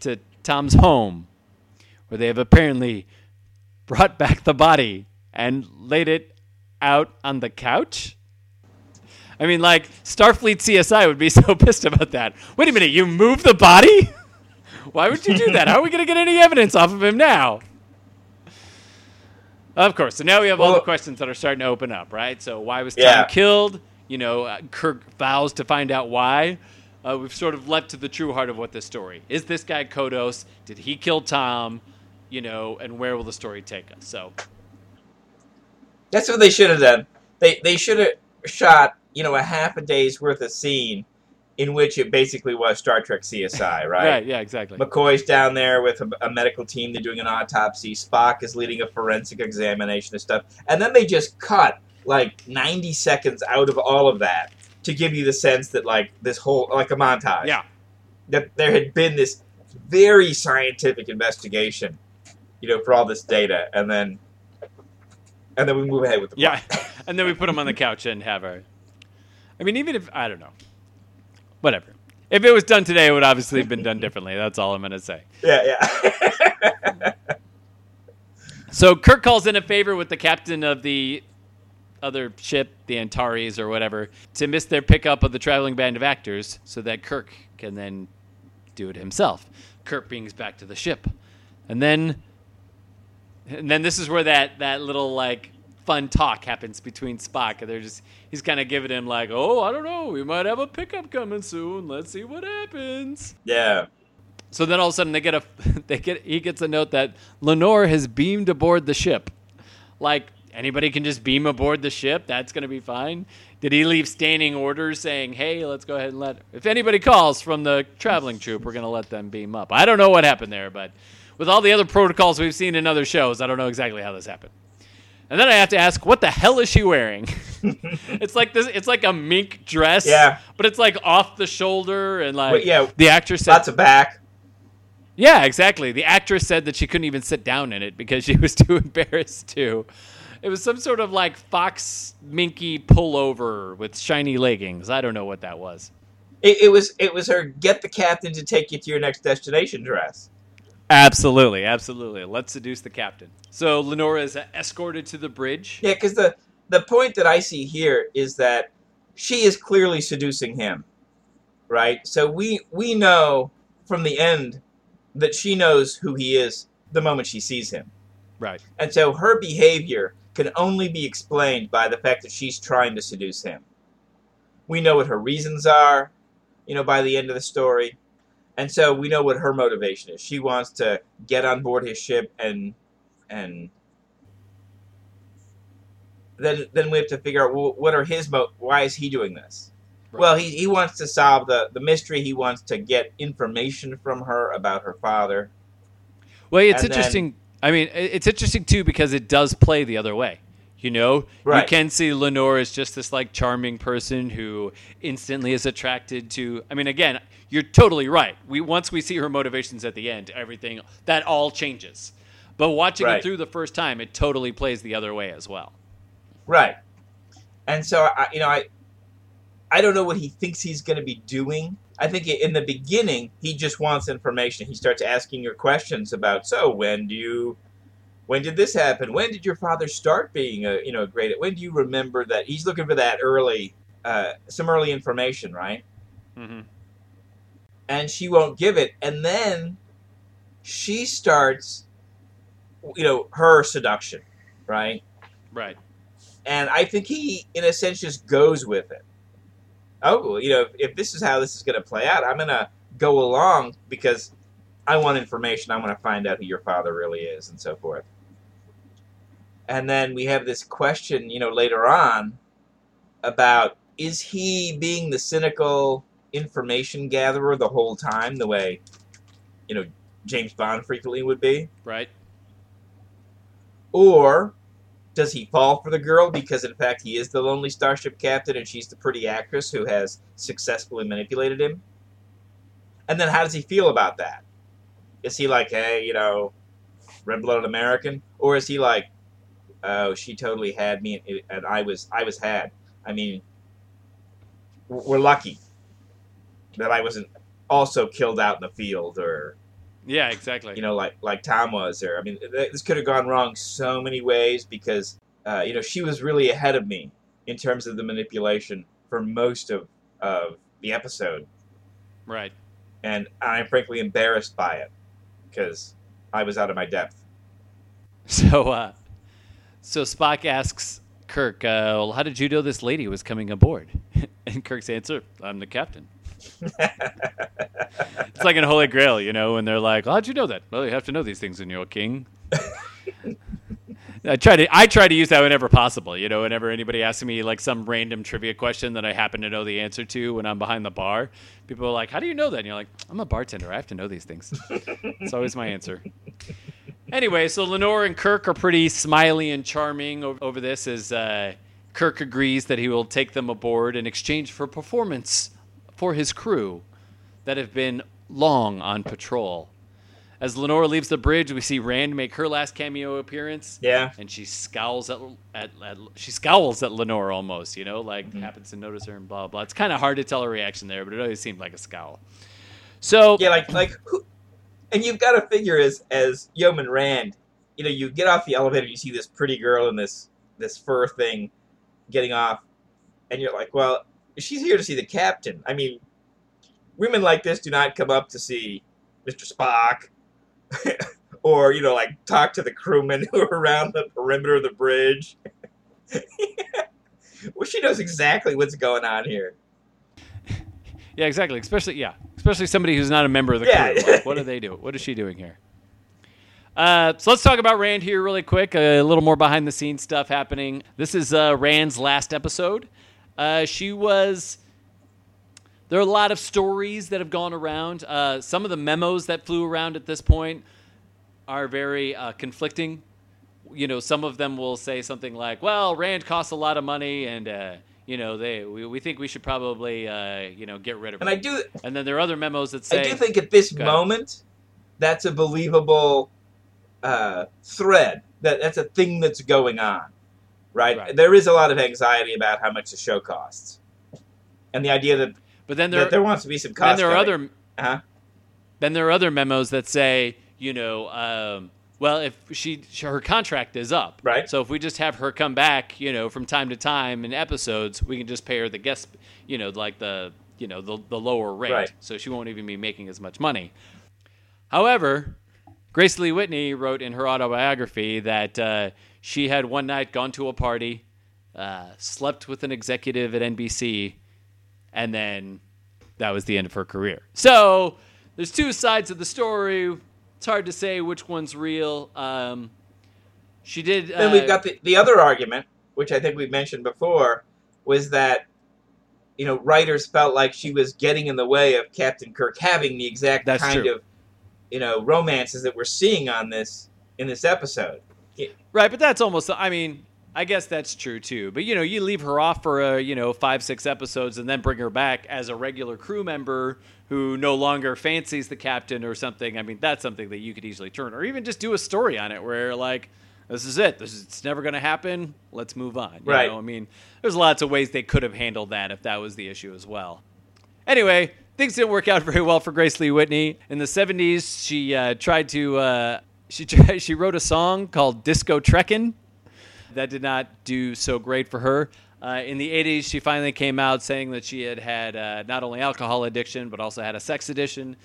to Tom's home, where they have apparently brought back the body and laid it out on the couch. I mean, like Starfleet CSI would be so pissed about that. Wait a minute, you moved the body? Why would you do that? How are we going to get any evidence off of him now? Of course. So now we have all the questions that are starting to open up, right? So why was Tom Yeah. killed? you know, uh, Kirk vows to find out why. Uh, we've sort of left to the true heart of what this story is. This guy Kodos? Did he kill Tom? You know, and where will the story take us? So That's what they should have done. They they should have shot you know a half a day's worth of scene in which it basically was Star Trek CSI, right? right, yeah, exactly. McCoy's down there with a, a medical team. They're doing an autopsy. Spock is leading a forensic examination of stuff, and then they just cut like 90 seconds out of all of that to give you the sense that like this whole like a montage. Yeah, That there had been this very scientific investigation, you know, for all this data, and then and then we move ahead with the yeah, and then we put him on the couch and have our. I mean, even if I don't know, whatever. If it was done today, it would obviously have been done differently. That's all I'm gonna say. yeah, yeah. So Kirk calls in a favor with the captain of the other ship, the Antares or whatever, to miss their pickup of the traveling band of actors so that Kirk can then do it himself. Kirk brings back to the ship. And then and then this is where that that little like fun talk happens between Spock and they're just he's kind of giving him like, "Oh, I don't know, we might have a pickup coming soon. Let's see what happens." yeah. So then all of a sudden they get a they get he gets a note that Lenore has beamed aboard the ship. Like anybody can just beam aboard the ship, that's going to be fine. Did he leave standing orders saying, "Hey, let's go ahead and let if anybody calls from the traveling troop, we're going to let them beam up." I don't know what happened there, but with all the other protocols we've seen in other shows, I don't know exactly how this happened. And then I have to ask, what the hell is she wearing? it's like this. It's like a mink dress. Yeah. But it's like off the shoulder and like Well, yeah, the actress said Lots of back. yeah, exactly. The actress said that she couldn't even sit down in it because she was too embarrassed to. It was some sort of like fox minky pullover with shiny leggings. I don't know what that was. It, it was it was her get the captain to take you to your next destination dress. Absolutely, absolutely. Let's seduce the captain. So Lenora is escorted to the bridge. Yeah, because the the point that I see here is that she is clearly seducing him, right? So we we know from the end that she knows who he is the moment she sees him, Right. and so her behavior can only be explained by the fact that she's trying to seduce him. We know what her reasons are, you know, by the end of the story. And so we know what her motivation is. She wants to get on board his ship and and then then we have to figure out well, what are his mo why is he doing this? Right. Well, he, he wants to solve the, the mystery. He wants to get information from her about her father. Well, it's And then- interesting. I mean, it's interesting too because it does play the other way. You know, you can see Lenore as just this like charming person who instantly is attracted to. I mean, again, you're totally right. We once we see her motivations at the end, everything that all changes. But watching Right. it through the first time, it totally plays the other way as well. Right. And so I you know I I don't know what he thinks he's going to be doing. I think in the beginning he just wants information. He starts asking her questions about so when do you when did this happen? When did your father start being a you know great? When do you remember that? He's looking for that early uh, some early information, right? Mm-hmm. and she won't give it and then she starts you know her seduction right Right. and i think he in a sense just goes with it oh you know if, if this is how this is going to play out i'm going to go along because i want information i want to find out who your father really is and so forth and then we have this question you know later on about is he being the cynical information gatherer the whole time the way you know james bond frequently would be Right. or does he fall for the girl because, in fact, he is the lonely starship captain and she's the pretty actress who has successfully manipulated him? And then how does he feel about that? Is he like, hey, you know, red blooded American? Or is he like, oh, she totally had me and- and I was I was had? I mean, we're lucky that I wasn't also killed out in the field or Yeah. Exactly. you know, like like Tom was there. I mean, this could have gone wrong so many ways because uh, you know she was really ahead of me in terms of the manipulation for most of of the episode, Right. and I'm frankly embarrassed by it because I was out of my depth. So, uh, so Spock asks Kirk, uh, well, how did you know this lady was coming aboard? and Kirk's answer, I'm the captain. it's like in Holy Grail, you know, when they're like, well, "How'd you know that?" Well, you have to know these things when you're a king. I try to I try to use that whenever possible. You know, whenever anybody asks me like some random trivia question that I happen to know the answer to when I'm behind the bar, people are like, "How do you know that?" And you're like, "I'm a bartender. I have to know these things." It's always my answer. Anyway, so Lenore and Kirk are pretty smiley and charming over, over this as uh, Kirk agrees that he will take them aboard in exchange for performance for his crew that have been long on patrol. As Lenore leaves the bridge, we see Rand make her last cameo appearance. Yeah. and she scowls at, at, at she scowls at Lenore almost, you know, like happens to notice her and blah blah. It's kind of hard to tell her reaction there, but it always seemed like a scowl. So Yeah, like like who? And you've got to figure as as Yeoman Rand, you know, you get off the elevator, you see this pretty girl in this this fur thing, getting off, and you're like, well, she's here to see the captain. I mean, women like this do not come up to see Mr. Spock, or you know, like talk to the crewmen who are around the perimeter of the bridge. well, she knows exactly what's going on here. Yeah, exactly. Especially yeah, especially somebody who's not a member of the Yeah. crew. Like, what are they doing? What is she doing here? Uh, so let's talk about Rand here really quick. A little more behind the scenes stuff happening. This is uh, Rand's last episode. Uh, she was. There are a lot of stories that have gone around. Uh, some of the memos that flew around at this point are very uh, conflicting. You know, some of them will say something like, "Well, Rand costs a lot of money, and uh, you know, they we, we think we should probably uh, you know get rid of." And her." I do And then there are other memos that say, I do think at this moment, that's a believable uh, thread. That that's a thing that's going on, right? Right. There is a lot of anxiety about how much the show costs, and the idea that, but then there, that there wants to be some cost. then there are cutting. other Uh-huh. then there are other memos that say, you know, um, well, if she her contract is up, Right. So if we just have her come back, you know, from time to time in episodes, we can just pay her the guest, you know, like the you know the the lower rate, Right. so she won't even be making as much money. However, Grace Lee Whitney wrote in her autobiography that uh, she had one night gone to a party, uh, slept with an executive at NBC, and then that was the end of her career. So there's two sides of the story. It's hard to say which one's real. Um, she did. Then uh, we've got the, the other argument, which I think we mentioned before, was that you know writers felt like she was getting in the way of Captain Kirk having the exact That's kind true. of you know romances that we're seeing on this in this episode. Right, but that's almost. I mean, I guess that's true too. But you know, you leave her off for a you know five six episodes and then bring her back as a regular crew member who no longer fancies the captain or something. I mean, that's something that you could easily turn, or even just do a story on it where like. This is it. This is it's never going to happen. Let's move on. You Right. know? I mean, there's lots of ways they could have handled that if that was the issue as well. Anyway, things didn't work out very well for Grace Lee Whitney. In the 70s, she uh, tried to uh, she tried, she wrote a song called Disco Trekkin'. That did not do so great for her. Uh, in the 80s, she finally came out saying that she had had uh, not only alcohol addiction but also had a sex addiction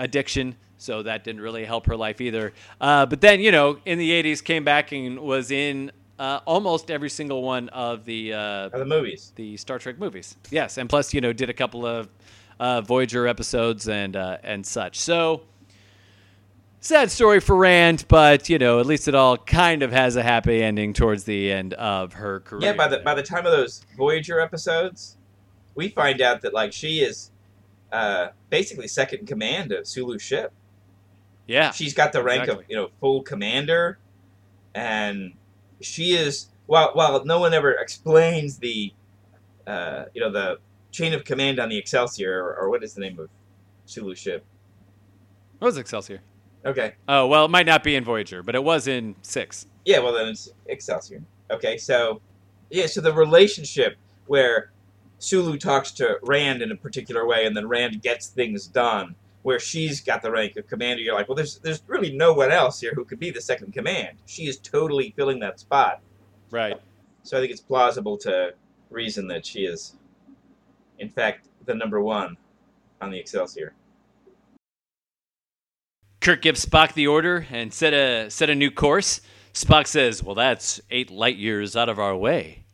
addiction. So that didn't really help her life either. Uh, but then, you know, in the 80s, came back and was in uh, almost every single one of the uh, the movies. the Star Trek movies. Yes, and plus, you know, did a couple of uh, Voyager episodes and uh, and such. So sad story for Rand, but you know, at least it all kind of has a happy ending towards the end of her career. Yeah, by the by the time of those Voyager episodes, we find out that like she is uh, basically second in command of Sulu's ship. yeah, She's got the rank of you know full commander, and she is while while no one ever explains the uh, you know the chain of command on the Excelsior or, or what is the name of Sulu's ship? what was Excelsior? Okay, Oh well, it might not be in Voyager, but it was in six. yeah, well then it's Excelsior. Okay, so yeah, so the relationship where Sulu talks to Rand in a particular way, and then Rand gets things done. Where she's got the rank of commander, you're like, well, there's there's really no one else here who could be the second command. She is totally filling that spot. Right. So I think it's plausible to reason that she is, in fact, the number one on the Excelsior. Kirk gives Spock the order and set a set a new course. Spock says, Well, that's eight light years out of our way.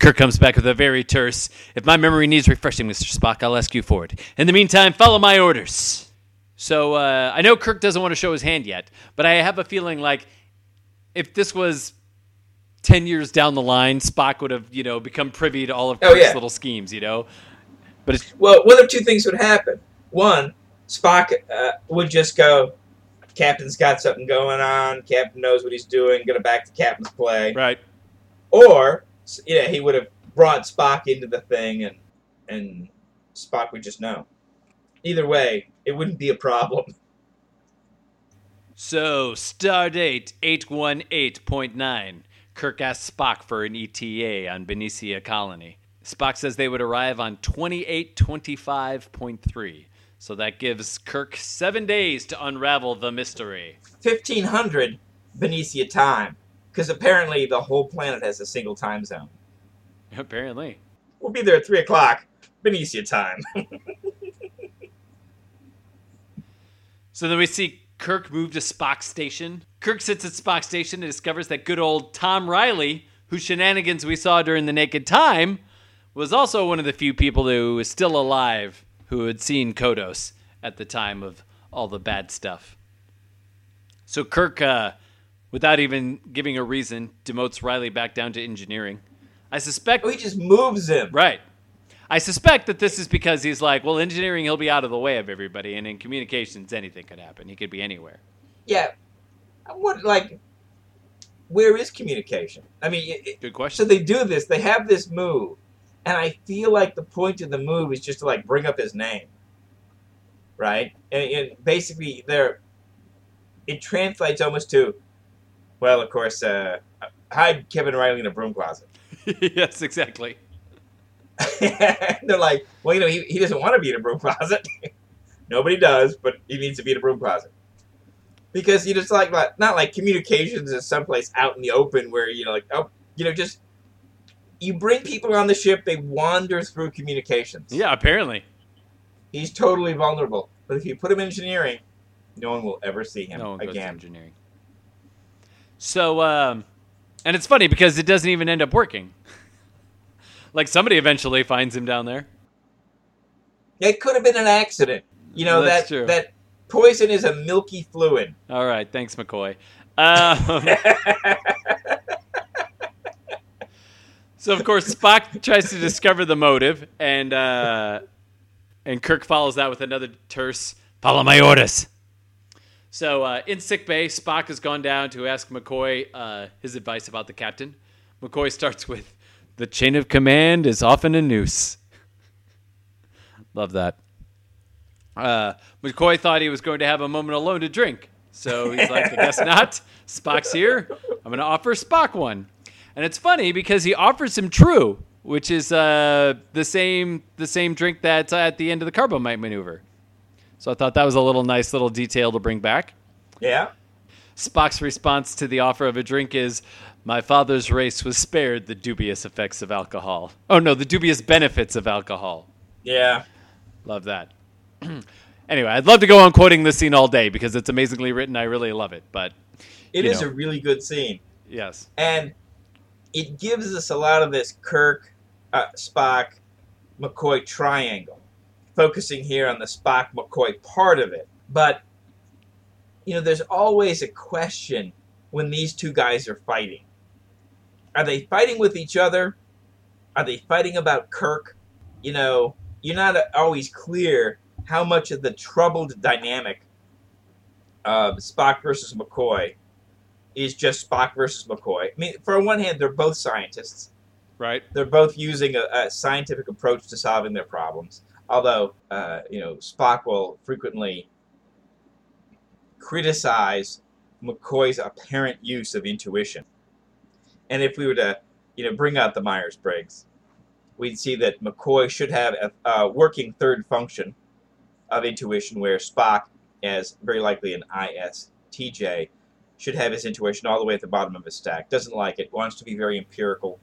Kirk comes back with a very terse, If my memory needs refreshing, Mr. Spock, I'll ask you for it. In the meantime, follow my orders. So uh, I know Kirk doesn't want to show his hand yet, but I have a feeling like if this was 10 years down the line, Spock would have, you know, become privy to all of Oh, Kirk's yeah. little schemes, you know? But it's, Well, one of two things would happen. One, Spock uh, would just go, Captain's got something going on. Captain knows what he's doing. Gonna back the captain's play. right. Or, yeah, he would have brought Spock into the thing, and and Spock would just know. Either way, it wouldn't be a problem. So, Stardate 818.9. Kirk asks Spock for an ETA on Benecia Colony. Spock says they would arrive on 2825.3. So that gives Kirk seven days to unravel the mystery. 1500 Benecia time, because apparently the whole planet has a single time zone. Apparently. We'll be there at 3 o'clock, Benecia time. So then we see Kirk move to Spock's station. Kirk sits at Spock's station and discovers that good old Tom Riley, whose shenanigans we saw during the Naked Time, was also one of the few people who was still alive who had seen Kodos at the time of all the bad stuff. So Kirk, uh, without even giving a reason, demotes Riley back down to engineering. I suspect. he just moves him. Right. I suspect that this is because he's like, well, engineering, he'll be out of the way of everybody, and in communications, anything could happen. He could be anywhere. Yeah. What, like, where is communication? I mean, it, Good so they do this, they have this move, and I feel like the point of the move is just to, like, bring up his name. Right? And, and basically, they're, it translates almost to, well, of course, uh, hide Kevin Riley in a broom closet. yes, exactly. they're like, well, you know, he, he doesn't want to be in a broom closet. Nobody does, but he needs to be in a broom closet. Because you just like, like not like communications is someplace out in the open where you know, like, oh, you know, just you bring people on the ship, they wander through communications. Yeah, apparently. he's totally vulnerable. But if you put him in engineering, no one will ever see him No one goes to again. engineering. So, um, and it's funny because it doesn't even end up working. like somebody eventually finds him down there. It could have been an accident. You know That's that true. that poison is a milky fluid. All right, thanks, McCoy. Um, so of course Spock tries to discover the motive, and uh, and Kirk follows that with another terse "Follow my orders." So uh, in sick bay, Spock has gone down to ask McCoy uh, his advice about the captain. McCoy starts with, "The chain of command is often a noose." Love that. Uh, McCoy thought he was going to have a moment alone to drink. So he's like, I guess not. Spock's here. I'm going to offer Spock one. And it's funny because he offers him True, which is uh, the same the same drink that's at the end of the Corbomite maneuver. So I thought that was a little nice little detail to bring back. yeah. Spock's response to the offer of a drink is, "My father's race was spared the dubious effects of alcohol. Oh no, the dubious benefits of alcohol." Yeah. Love that. anyway, I'd love to go on quoting this scene all day because it's amazingly written. I really love it. But it is know. a really good scene. yes, and it gives us a lot of this Kirk, uh, Spock, McCoy triangle, focusing here on the Spock McCoy part of it. But you know, there's always a question when these two guys are fighting. Are they fighting with each other? Are they fighting about Kirk? You know, you're not always clear how much of the troubled dynamic of Spock versus McCoy is just Spock versus McCoy. I mean, for one hand, they're both scientists. right. They're both using a, a scientific approach to solving their problems. Although, uh, you know, Spock will frequently criticize McCoy's apparent use of intuition. And if we were to, you know, bring out the Myers Briggs, we'd see that McCoy should have a, a working third function of intuition, where Spock, as very likely an ISTJ, should have his intuition all the way at the bottom of his stack. Doesn't like it. Wants to be very empirical,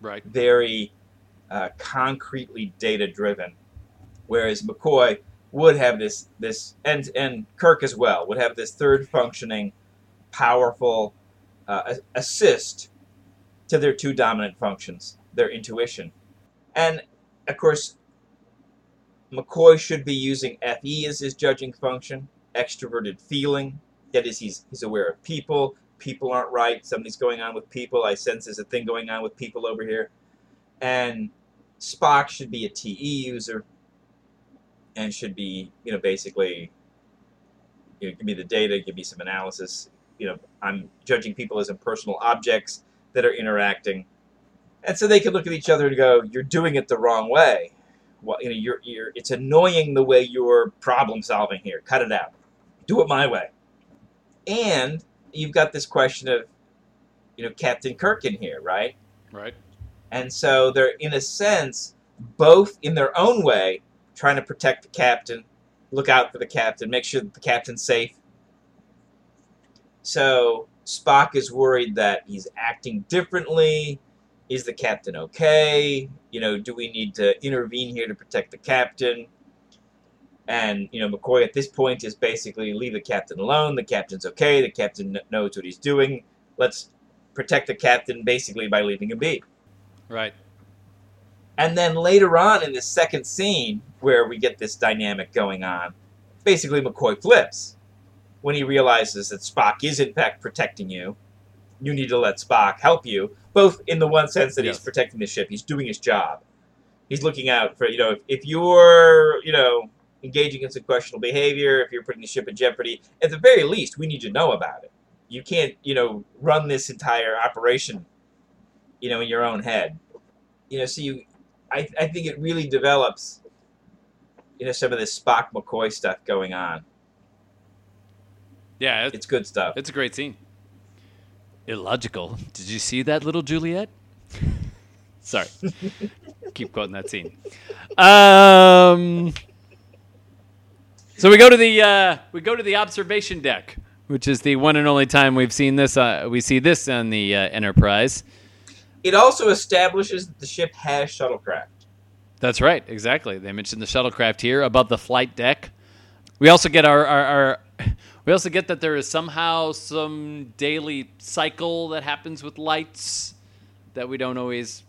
Right. very uh, concretely data driven. Whereas McCoy would have this this and and Kirk as well would have this third functioning, powerful, uh, assist to their two dominant functions, their intuition. And of course, McCoy should be using FE as his judging function, extroverted feeling. That is, he's, he's aware of people. People aren't right. Something's going on with people. I sense there's a thing going on with people over here. And Spock should be a TE user and should be, you know, basically, you know, give me the data, give me some analysis. You know, I'm judging people as impersonal objects that are interacting. And so they can look at each other and go, "You're doing it the wrong way. Well, you know, you're, you're it's annoying the way you're problem solving here. Cut it out. Do it my way." And you've got this question of, you know, Captain Kirk in here, right? Right. And so they're, in a sense, both in their own way trying to protect the captain, look out for the captain, make sure that the captain's safe. So Spock is worried that he's acting differently. Is the captain okay? You know, do we need to intervene here to protect the captain? And, you know, McCoy at this point is basically leave the captain alone. The captain's okay. The captain knows what he's doing. Let's protect the captain basically by leaving him be. Right. And then later on in the second scene, where we get this dynamic going on, basically McCoy flips when he realizes that Spock is in fact protecting you. You need to let Spock help you, both in the one sense that Yes. he's protecting the ship, he's doing his job. He's looking out for, you know, if, if you're, you know, engaging in some questionable behavior, if you're putting the ship in jeopardy, at the very least, we need to know about it. You can't, you know, run this entire operation, you know, in your own head. You know, so you, I, I think it really develops, you know, some of this Spock McCoy stuff going on. Yeah, it's, It's good stuff. it's a great scene. Illogical. Did you see that little Juliet? Sorry. Keep quoting that scene. Um, so we go to the uh, we go to the observation deck, which is the one and only time we've seen this. Uh, we see this on the uh, Enterprise. It also establishes that the ship has shuttlecraft. That's right, exactly. They mentioned the shuttlecraft here above the flight deck. We also get our, our, our we also get that there is somehow some daily cycle that happens with lights that we don't always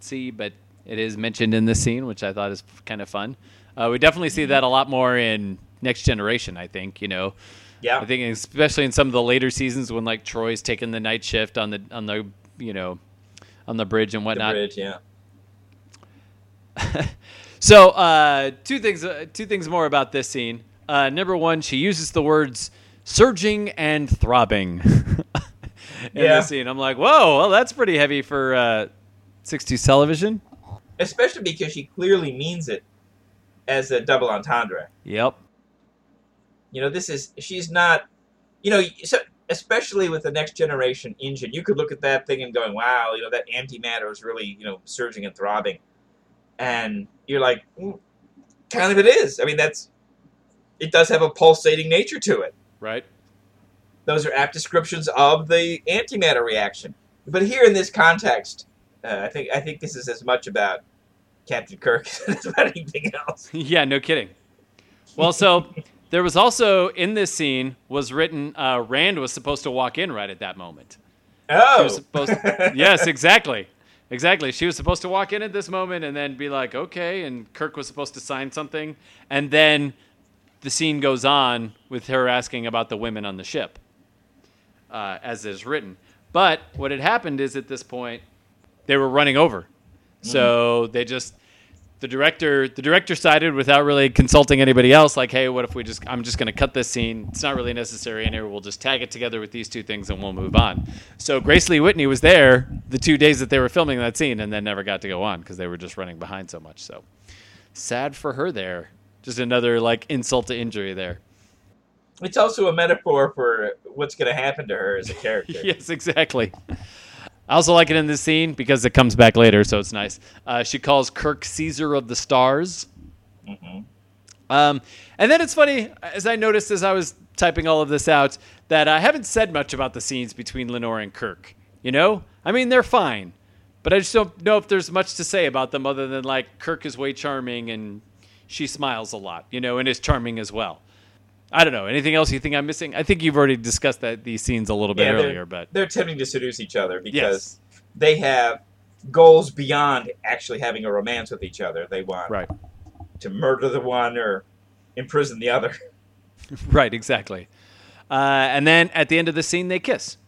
see, but it is mentioned in this scene, which I thought is kind of fun. Uh, we definitely see that a lot more in Next Generation. I think you know. Yeah. I think especially in some of the later seasons when like Troi's taking the night shift on the on the you know on the bridge and the whatnot. bridge, yeah. So, uh, two things. Uh, two things more about this scene. Uh, number one, she uses the words "surging" and "throbbing" in Yeah. this scene. I'm like, whoa, well, that's pretty heavy for uh, 60s television. Especially because she clearly means it as a double entendre. Yep. You know, this is she's not. You know, so especially with the next generation engine, you could look at that thing and going, "Wow, you know that antimatter is really you know surging and throbbing," and you're like, mm, "Kind of it is." I mean, that's it does have a pulsating nature to it. Right. Those are apt descriptions of the antimatter reaction. But here in this context, uh, I think I think this is as much about Captain Kirk about anything else. yeah. No kidding. Well, so there was also in this scene was written. Uh, Rand was supposed to walk in right at that moment. She Oh, was supposed yes, exactly. Exactly. She was supposed to walk in at this moment and then be like, okay. And Kirk was supposed to sign something. And then the scene goes on with her asking about the women on the ship, uh, as is written. But what had happened is at this point, they were running over. Mm-hmm. So they just. The director, the director sided without really consulting anybody else. Like, hey, what if we just? I'm just going to cut this scene. It's not really necessary in here. We'll just tag it together with these two things, and we'll move on. So Grace Lee Whitney was there the two days that they were filming that scene, and then never got to go on because they were just running behind so much. So sad for her there. Just another like insult to injury there. it's also a metaphor for what's going to happen to her as a character. yes, exactly. I also like it in this scene because it comes back later, so it's nice. Uh, she calls Kirk Caesar of the Stars. Mhm. Um, and then it's funny, as I noticed as I was typing all of this out, that I haven't said much about the scenes between Lenore and Kirk. You know? I mean, they're fine. But I just don't know if there's much to say about them other than, like, Kirk is way charming and she smiles a lot, you know, and is charming as well. I don't know. Anything else you think I'm missing? I think you've already discussed that these scenes a little bit Yeah, earlier, but They're attempting to seduce each other because yes, they have goals beyond actually having a romance with each other. They want right, to murder the one or imprison the other. right, exactly. Uh, and then at the end of the scene, they kiss.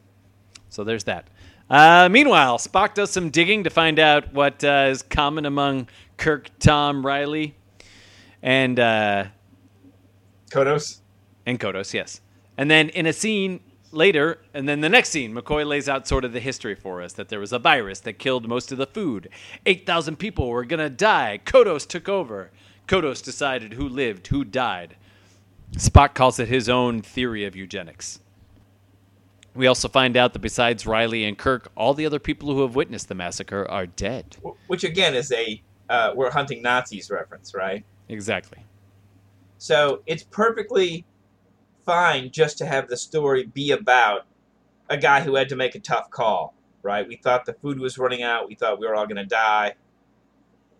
So there's that. Uh, meanwhile, Spock does some digging to find out what uh, is common among Kirk, Tom, Riley, and uh, Kodos. And Kodos. Yes, and then in a scene later, and then the next scene, McCoy lays out sort of the history for us that there was a virus that killed most of the food. Eight thousand people were gonna die. Kodos took over. Kodos decided who lived, who died. Spock calls it his own theory of eugenics. We also find out that besides Riley and Kirk, all the other people who have witnessed the massacre are dead. Which again is a uh, we're hunting Nazis reference, right? Exactly. So it's perfectly fine just to have the story be about a guy who had to make a tough call, right? We thought the food was running out. We thought we were all going to die.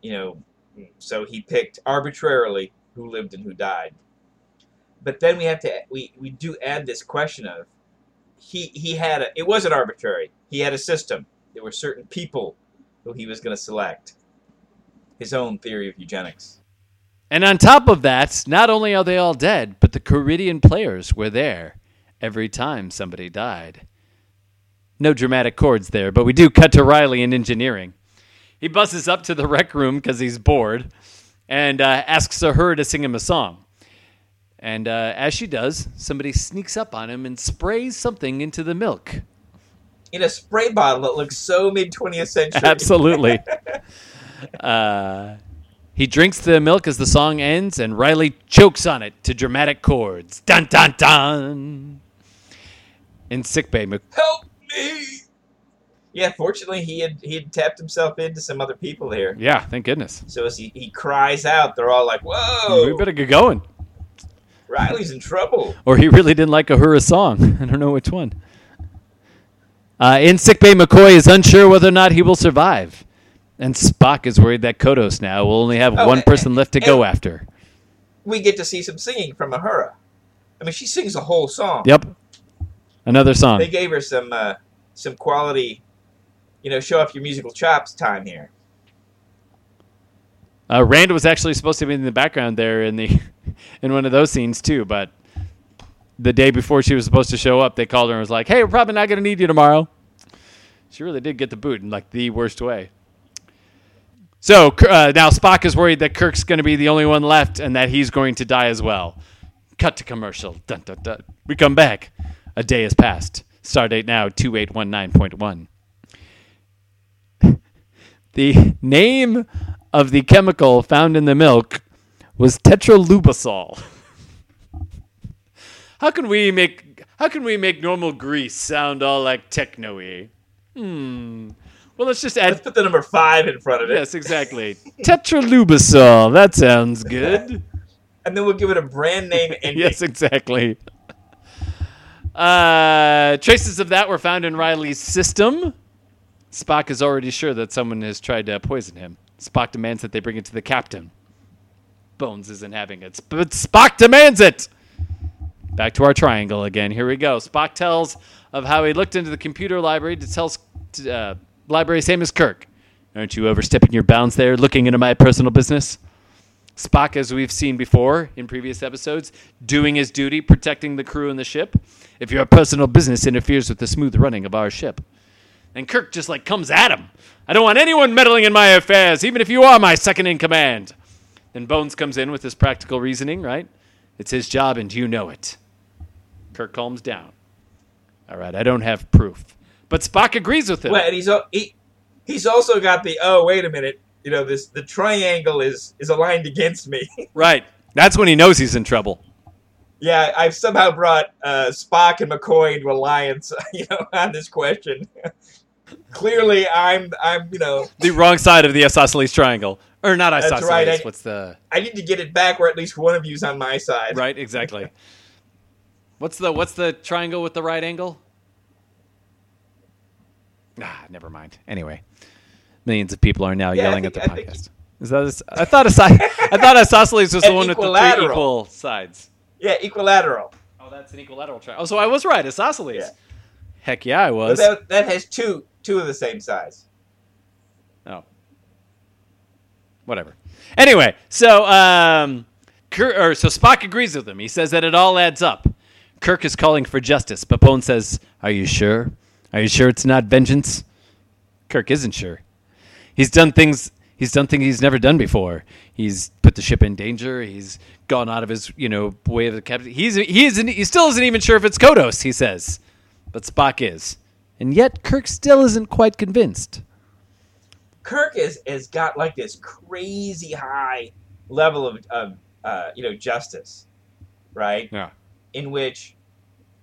You know, so he picked arbitrarily who lived and who died. But then we have to we, we do add this question of he he had a it wasn't arbitrary. He had a system. There were certain people who he was going to select. His own theory of eugenics. And on top of that, not only are they all dead, but the Caridian players were there every time somebody died. No dramatic chords there, but we do cut to Riley in engineering. He buzzes up to the rec room because he's bored and uh, asks her to sing him a song. And uh, as she does, somebody sneaks up on him and sprays something into the milk. In a spray bottle that looks so mid 20th century. Absolutely. uh, he drinks the milk as the song ends, and Riley chokes on it to dramatic chords. Dun dun dun. In sickbay, Mc- Help me! Yeah, fortunately, he had he had tapped himself into some other people here. yeah, thank goodness. So as he, he cries out, they're all like, "Whoa! We better get going. Riley's in trouble." Or he really didn't like Uhura's song. I don't know which one. Uh, in sickbay, McCoy is unsure whether or not he will survive. And Spock is worried that Kodos now will only have Oh, one person left to go after. We get to see some singing from Uhura. I mean, she sings a whole song. Yep. Another song. They gave her some uh, some quality, you know, show off your musical chops time here. Uh, Rand was actually supposed to be in the background there in the in one of those scenes too, but the day before she was supposed to show up, they called her and was like, "Hey, we're probably not going to need you tomorrow." She really did get the boot in like the worst way. So uh, now Spock is worried that Kirk's going to be the only one left and that he's going to die as well. Cut to commercial. Dun, dun, dun. We come back. A day has passed. Stardate now 2819.1. The name of the chemical found in the milk was tetralubisol. How can we make how can we make normal grease sound all like techno-y? Hmm. Well, let's just add. Let's put the number five in front of it, Yes, exactly. tetralubisol. That sounds good. and then we'll give it a brand name ending. yes, exactly. Uh, traces of that were found in Riley's system. Spock is already sure that someone has tried to poison him. Spock demands that they bring it to the captain. Bones isn't having it, but Spock demands it. Back to our triangle again. Here we go. Spock tells of how he looked into the computer library to tell uh, library same as Kirk. Aren't you overstepping your bounds there, looking into my personal business? Spock, as we've seen before in previous episodes, doing his duty, protecting the crew and the ship. If your personal business interferes with the smooth running of our ship. And Kirk just like comes at him. I don't want anyone meddling in my affairs, even if you are my second in command. Then Bones comes in with his practical reasoning, right? It's his job and you know it. Kirk calms down. All right, I don't have proof. But Spock agrees with him. Well, and he's he, he's also got the oh wait a minute, you know this the triangle is is aligned against me. Right. That's when he knows he's in trouble. yeah, I've somehow brought uh, Spock and McCoy into alliance, you know, on this question. Clearly, I'm I'm you know The wrong side of the isosceles triangle. Or not isosceles. That's right, I- What's the I need to get it back where at least one of you's on my side. right? Exactly. what's the what's the triangle with the right angle? Ah, never mind. Anyway, millions of people are now Yeah, yelling think- at the I think- podcast. Is that? A, I thought iso- I thought isosceles was the one with the three equal sides. Yeah, equilateral. Oh, that's an equilateral triangle. Oh, so I was right. Isosceles. Yeah. Heck yeah, I But was. that, that has two two of the same size. Oh. Whatever. Anyway, so um, Kirk, or so Spock agrees with him. He says that it all adds up. Kirk is calling for justice, but Bones says, "Are you sure? Are you sure it's not vengeance?" Kirk isn't sure. He's done things. He's done things he's never done before. He's put the ship in danger. He's gone out of his, you know, way of the captain. He's he isn't. He still isn't even sure if it's Kodos. He says, but Spock is, and yet Kirk still isn't quite convinced. Kirk is has got like this crazy high level of, of uh, you know justice, right? Yeah. In which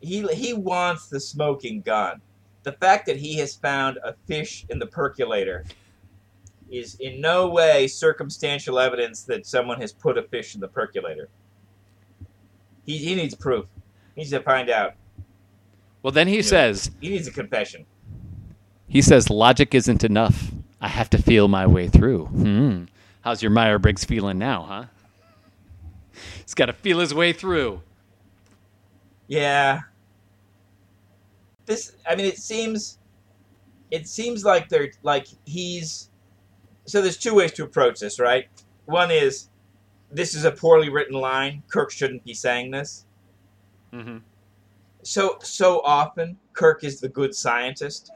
he he wants the smoking gun. The fact that he has found a fish in the percolator is in no way circumstantial evidence that someone has put a fish in the percolator. He, he needs proof. He needs to find out. Well, then he says, He needs a confession. he says, logic isn't enough. I have to feel my way through. Hmm. How's your Meyer Briggs feeling now, huh? He's got to feel his way through. Yeah. This I mean it seems it seems like they're like he's so there's two ways to approach this, right? One is this is a poorly written line. Kirk shouldn't be saying this. Mm-hmm. So so often Kirk is the good scientist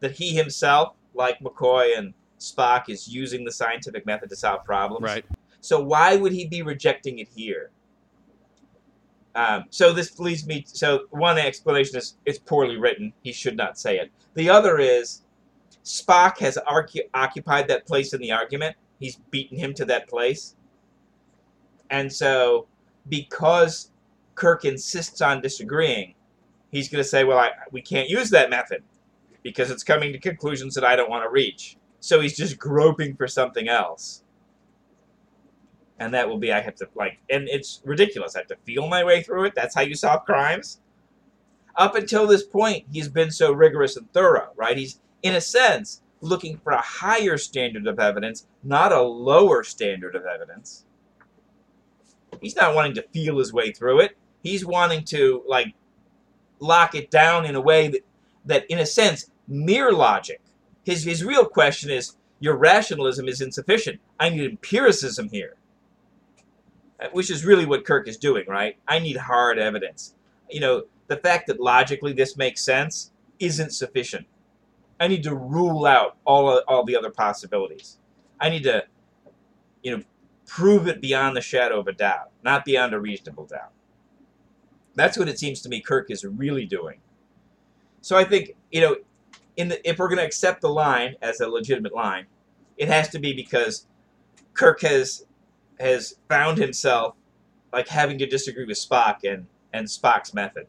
that he himself, like McCoy and Spock, is using the scientific method to solve problems. Right. So why would he be rejecting it here? Um, so this leads me. So one explanation is it's poorly written. He should not say it. The other is Spock has occupied that place in the argument. He's beaten him to that place, and so because Kirk insists on disagreeing, he's going to say, "Well, I, we can't use that method because it's coming to conclusions that I don't want to reach." So he's just groping for something else and that will be I have to like, and it's ridiculous. I have to feel my way through it. That's how you solve crimes. Up until this point, he's been so rigorous and thorough, right? He's in a sense looking for a higher standard of evidence, not a lower standard of evidence. He's not wanting to feel his way through it. He's wanting to like lock it down in a way that, that in a sense, mere logic. His his real question is your rationalism is insufficient. I need empiricism here which is really what Kirk is doing, right? I need hard evidence. You know, the fact that logically this makes sense isn't sufficient. I need to rule out all all the other possibilities. I need to, you know, prove it beyond the shadow of a doubt, not beyond a reasonable doubt. That's what it seems to me Kirk is really doing. So I think you know, in the, if we're going to accept the line as a legitimate line, it has to be because Kirk has has found himself like having to disagree with Spock and and Spock's method.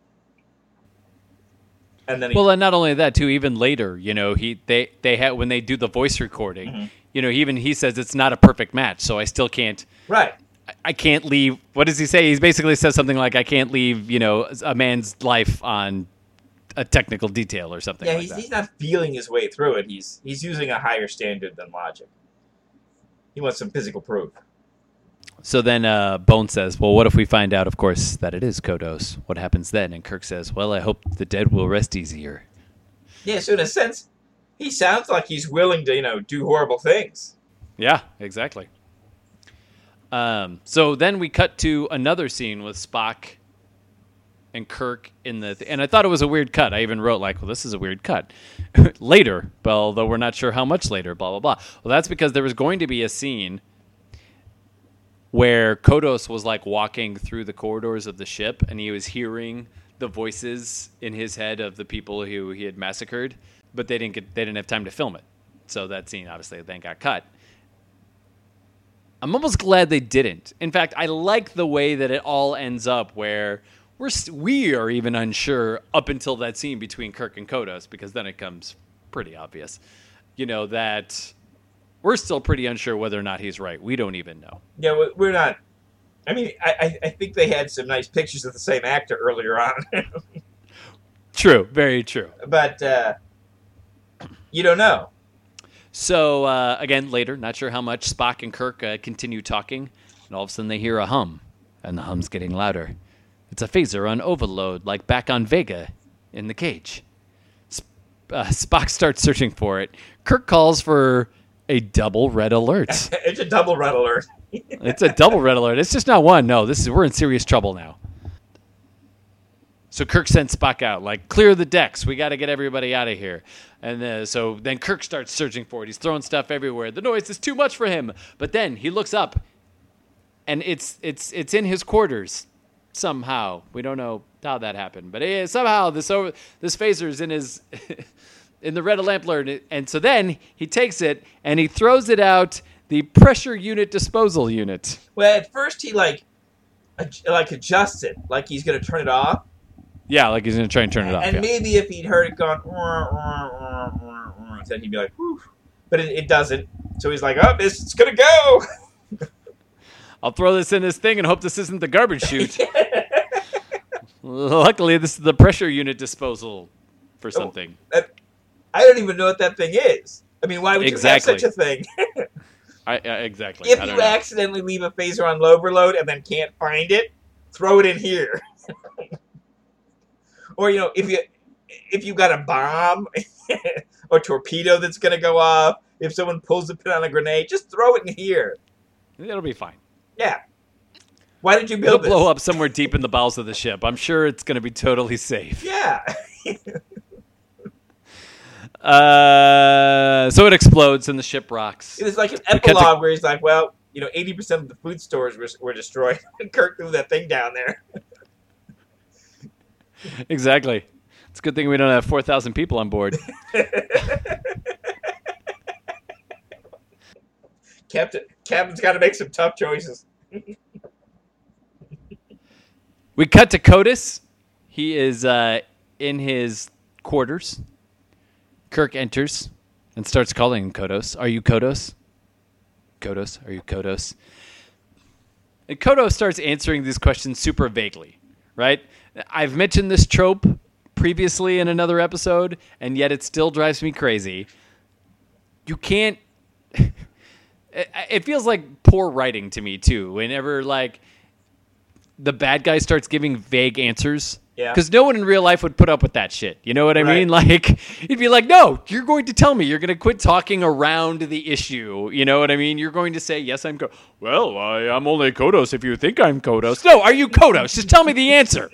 And then he, Well, and not only that, too. Even later, you know, he they they had when they do the voice recording. Mhm. You know, even he says it's not a perfect match, so I still can't. right, I- I can't leave. What does he say? He basically says something like, "I can't leave." You know, a man's life on a technical detail or something. yeah, like he's, that. he's not feeling his way through it. He's he's using a higher standard than logic. He wants some physical proof. So then uh, Bone says, Well, what if we find out, of course, that it is Kodos? What happens then? And Kirk says, Well, I hope the dead will rest easier. Yeah, so in a sense, he sounds like he's willing to you know do horrible things. Yeah, exactly. Um, so then we cut to another scene with Spock and Kirk in the, and I thought it was a weird cut. I even wrote like, "Well, this is a weird cut." later, but although we're not sure how much later, blah blah blah. Well, that's because there was going to be a scene where Kodos was like walking through the corridors of the ship, and he was hearing the voices in his head of the people who he had massacred, but they didn't get, they didn't have time to film it. So that scene obviously then got cut. I'm almost glad they didn't. In fact, I like the way that it all ends up where we're st- we are even unsure up until that scene between Kirk and Kodos because then it comes pretty obvious. You know that we're still pretty unsure whether or not he's right. We don't even know. Yeah, we- we're not. I mean, I, I- I think they had some nice pictures of the same actor earlier on, True, very true. but uh, you don't know. So uh, again, later, not sure how much Spock and Kirk uh, continue talking, and all of a sudden they hear a hum, and the hum's getting louder. It's a phaser on overload, like back on Vega in the cage. Sp- uh, Spock starts searching for it. Kirk calls for a double red alert. it's a double red alert. it's a double red alert. It's just not one. No, this is we're in serious trouble now. So Kirk sends Spock out, like clear the decks. We got to get everybody out of here. And uh, so then Kirk starts searching for it. He's throwing stuff everywhere. The noise is too much for him. But then he looks up, and it's it's it's in his quarters somehow. We don't know how that happened, but it, somehow this over, this phaser is in his in the red lamp alert. And so then he takes it and he throws it out the pressure unit disposal unit. Well, at first he like ad- like adjusts it, like he's gonna turn it off. Yeah, like he's gonna try and turn it off. And yeah. maybe if he'd heard it going, then he'd be like, Whew. but it, it doesn't. So he's like, oh, it's, it's gonna go. I'll throw this in this thing and hope this isn't the garbage chute. Luckily, this is the pressure unit disposal for oh, something. I don't even know what that thing is. I mean, why would Exactly. you have such a thing? I, uh, exactly. if you know. accidentally leave a phaser on overload and then can't find it, throw it in here. or you know, if you if you got a bomb or torpedo that's gonna go off, if someone pulls the pin on a grenade, just throw it in here. It'll be fine. Yeah. Why did you build It'll this? blow up somewhere deep in the bowels of the ship. I'm sure it's going to be totally safe. Yeah. Uh, so it explodes and the ship rocks. It's like an epilogue where he's like, well, you know, 80% of the food stores were, were destroyed. And Kirk threw that thing down there. Exactly. It's a good thing we don't have 4,000 people on board. Captain, Captain's got to make some tough choices. We cut to Kodos. He is uh, in his quarters. Kirk enters and starts calling him Kodos. Are you Kodos? Kodos, are you Kodos? And Kodos starts answering these questions super vaguely, right? I've mentioned this trope previously in another episode, and yet it still drives me crazy. You can't. it it feels like poor writing to me too. Whenever like the bad guy starts giving vague answers. Yeah. Because no one in real life would put up with that shit. You know what I Right. mean? Like, he'd be like, no, you're going to tell me. You're going to quit talking around the issue. You know what I mean? You're going to say, yes, I'm. Co- well, I, I'm only Kodos if you think I'm Kodos. No, are you Kodos? Just tell me the answer.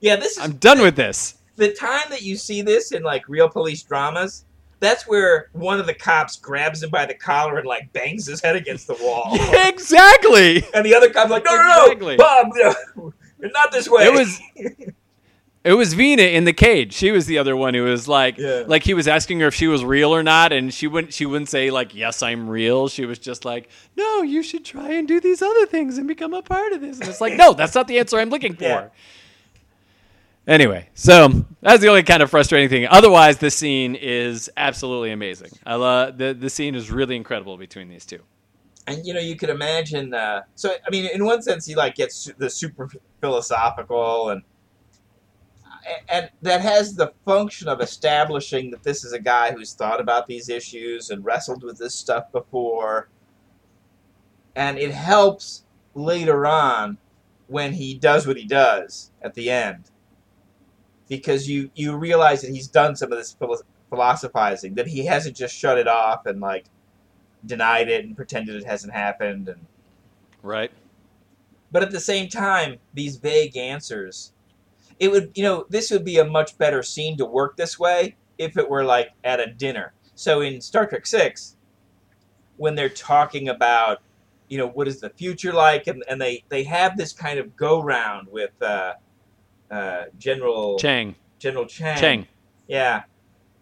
Yeah, this is I'm done with this. the time that you see this in like real police dramas. That's where one of the cops grabs him by the collar and like bangs his head against the wall. exactly. And the other cop's like, no, no, Exactly. no, Bob, no, not this way. It was it was Vina in the cage. She was the other one who was like Yeah. like he was asking her if she was real or not and she wouldn't she wouldn't say like yes I'm real. She was just like, "No, you should try and do these other things and become a part of this." And it's like, "No, that's not the answer I'm looking for." Yeah. Anyway, so that's the only kind of frustrating thing. Otherwise, the scene is absolutely amazing. I love the the scene is really incredible between these two. and you know you could imagine. Uh, so I mean, in one sense, he like gets the super philosophical and. And that has the function of establishing that this is a guy who's thought about these issues and wrestled with this stuff before. And it helps later on when he does what he does at the end. Because you, you realize that he's done some of this philosophizing, that he hasn't just shut it off and like denied it and pretended it hasn't happened and Right? But at the same time these vague answers it would you know this would be a much better scene to work this way if it were like at a dinner so in star trek 6 when they're talking about you know what is the future like and, and they they have this kind of go round with uh, uh, general Chang. general chang Chang. yeah,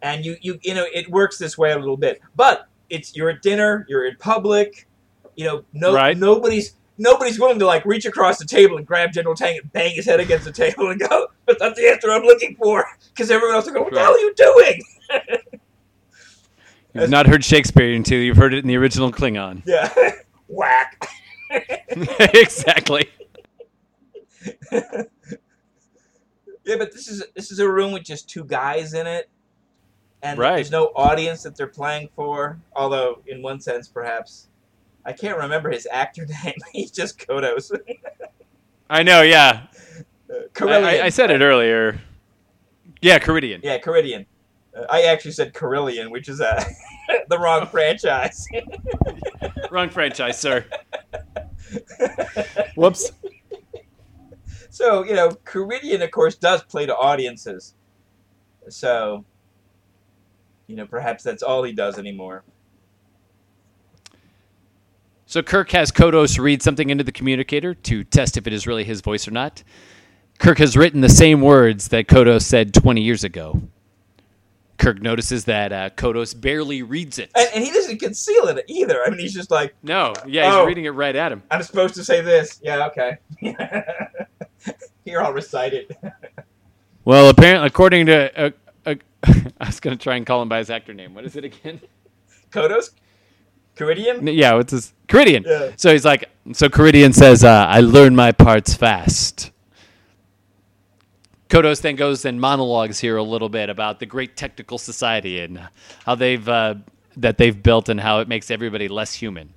and you you you know it works this way a little bit, but it's you're at dinner, you're in public, you know, no Right. nobody's nobody's willing to like reach across the table and grab General Chang and bang his head against the table and go, But "That's not the answer I'm looking for," because everyone else will go, "What the hell are you doing?" You've not heard Shakespeare until you've heard it in the original Klingon. Yeah, whack. exactly. Yeah, but this is this is a room with just two guys in it, and Right. there's no audience that they're playing for. Although, in one sense, perhaps I can't remember his actor name. He's just Kodos. I know. Yeah, I, I, I said it earlier. Yeah, Caridian. Yeah, Caridian. Uh, I actually said Carillion, which is uh, the wrong franchise. Wrong franchise, sir. Whoops. so, you know, Caridian, of course, does play to audiences. So, you know, perhaps that's all he does anymore. So Kirk has Kodos read something into the communicator to test if it is really his voice or not. Kirk has written the same words that Kodos said 20 years ago. Kirk notices that uh, Kodos barely reads it. And, and he doesn't conceal it either. I mean, he's just like, No, yeah, he's Oh. reading it right at him. I'm supposed to say this. Yeah, okay. Here, I'll recite it. Well, apparently, according to, uh, uh, I was going to try and call him by his actor name. What is it again? Kodos? Caridian? yeah, what's his Caridian? Yeah. So he's like, so Caridian says, uh, "I learn my parts fast." Kodos then goes and monologues here a little bit about the great technical society and how they've uh, that they've built and how it makes everybody less human.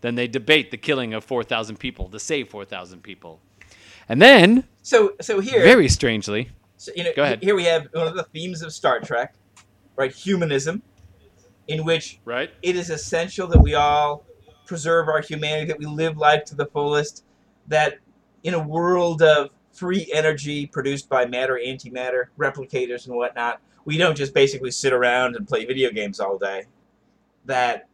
Then they debate the killing of four thousand people to save four thousand people, and then So, so here, very strangely, so, you know, Go ahead. here we have one of the themes of Star Trek, right? Humanism, in which right? it is essential that we all preserve our humanity, that we live life to the fullest, that in a world of free energy produced by matter, antimatter, replicators, and whatnot, we don't just basically sit around and play video games all day. That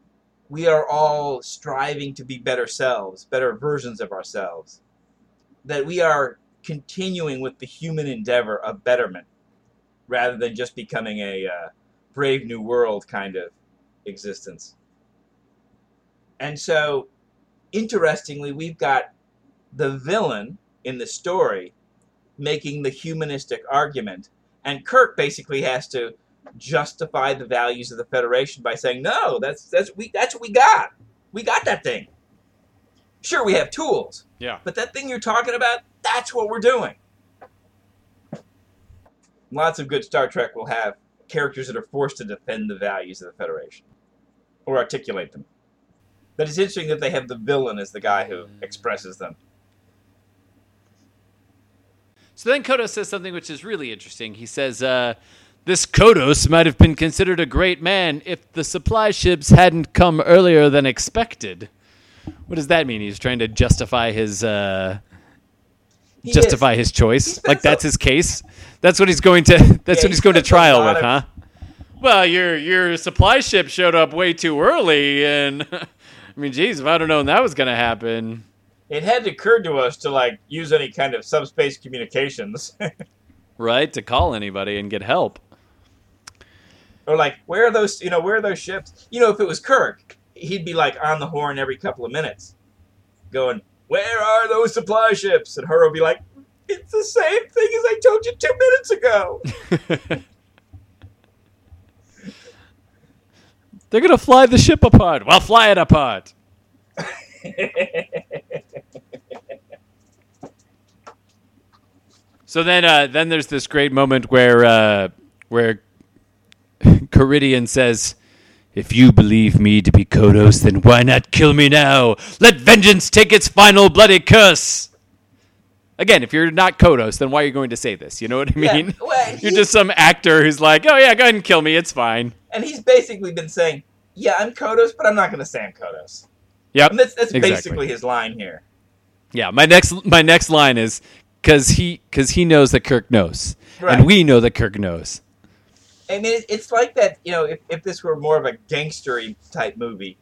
we are all striving to be better selves, better versions of ourselves. That we are continuing with the human endeavor of betterment rather than just becoming a uh, brave new world kind of existence. And so, interestingly, we've got the villain in the story making the humanistic argument, and Kirk basically has to justify the values of the Federation by saying, "No, that's that's we that's what we got. We got that thing. Sure, we have tools, Yeah. but that thing you're talking about, that's what we're doing." Lots of good Star Trek will have characters that are forced to defend the values of the Federation or articulate them. But it's interesting that they have the villain as the guy who expresses them. So then Kodos says something which is really interesting. He says, uh, This Kodos might have been considered a great man if the supply ships hadn't come earlier than expected. What does that mean? He's trying to justify his uh, justify is. his choice. Like that's his case. That's what he's going to. That's Yeah, what he's he going to trial with, huh? Well, your your supply ship showed up way too early, and I mean, geez, if I'd have known that was going to happen, It hadn't occurred to us to like use any kind of subspace communications, right, to call anybody and get help. or like where are those? You know, where are those ships? You know, if it was Kirk, he'd be like on the horn every couple of minutes, going, "Where are those supply ships?" And her would be like, "It's the same thing as I told you two minutes ago." They're gonna fly the ship apart. Well, fly it apart. So then, uh, then there's this great moment where uh, where Caridian says, "If you believe me to be Kodos, then why not kill me now? Let vengeance take its final bloody curse." Again, if you're not Kodos, then why are you going to say this? You know what I Yeah, mean? well, you're just some actor who's like, "Oh yeah, go ahead and kill me. It's fine." and he's basically been saying, "Yeah, I'm Kodos, but I'm not going to say I'm Kodos." Yep. And that's that's Exactly. basically his line here. Yeah, my next my next line is because he because he knows that Kirk knows, Right. and we know that Kirk knows. I mean, it- it's like that. You know, if, if this were more of a gangstery type movie,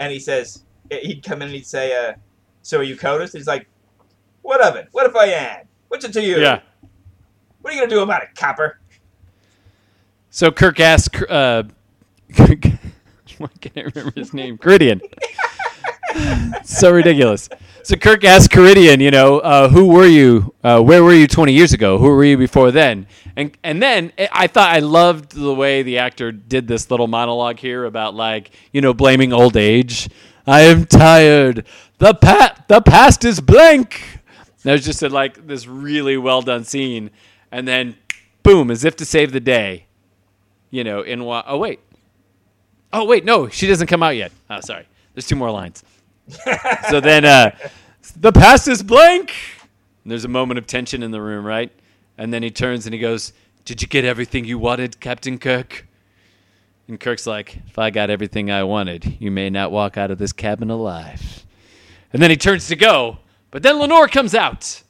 and he says he'd come in and he'd say, uh, "So are you Kodos?" He's like, "What of it? What if I am? What's it to you? Yeah. What are you gonna do about it, copper?" So Kirk asks, uh, why can't remember his name? Caridian. so ridiculous. So Kirk asks Caridian, you know, uh, who were you? Uh, where were you 20 years ago? Who were you before then? And and then I- I thought I loved the way the actor did this little monologue here about like you know blaming old age. I am tired. The pat the past is blank. Was just a, like this really well done scene, and then boom, as if to save the day. You know, in wa- oh wait, oh wait, no, she doesn't come out yet. Oh, sorry, there's two more lines. so then, uh, the past is blank. And there's a moment of tension in the room, right? And then he turns and he goes, Did you get everything you wanted, Captain Kirk? And Kirk's like, If I got everything I wanted, you may not walk out of this cabin alive. And then he turns to go, but then Lenore comes out.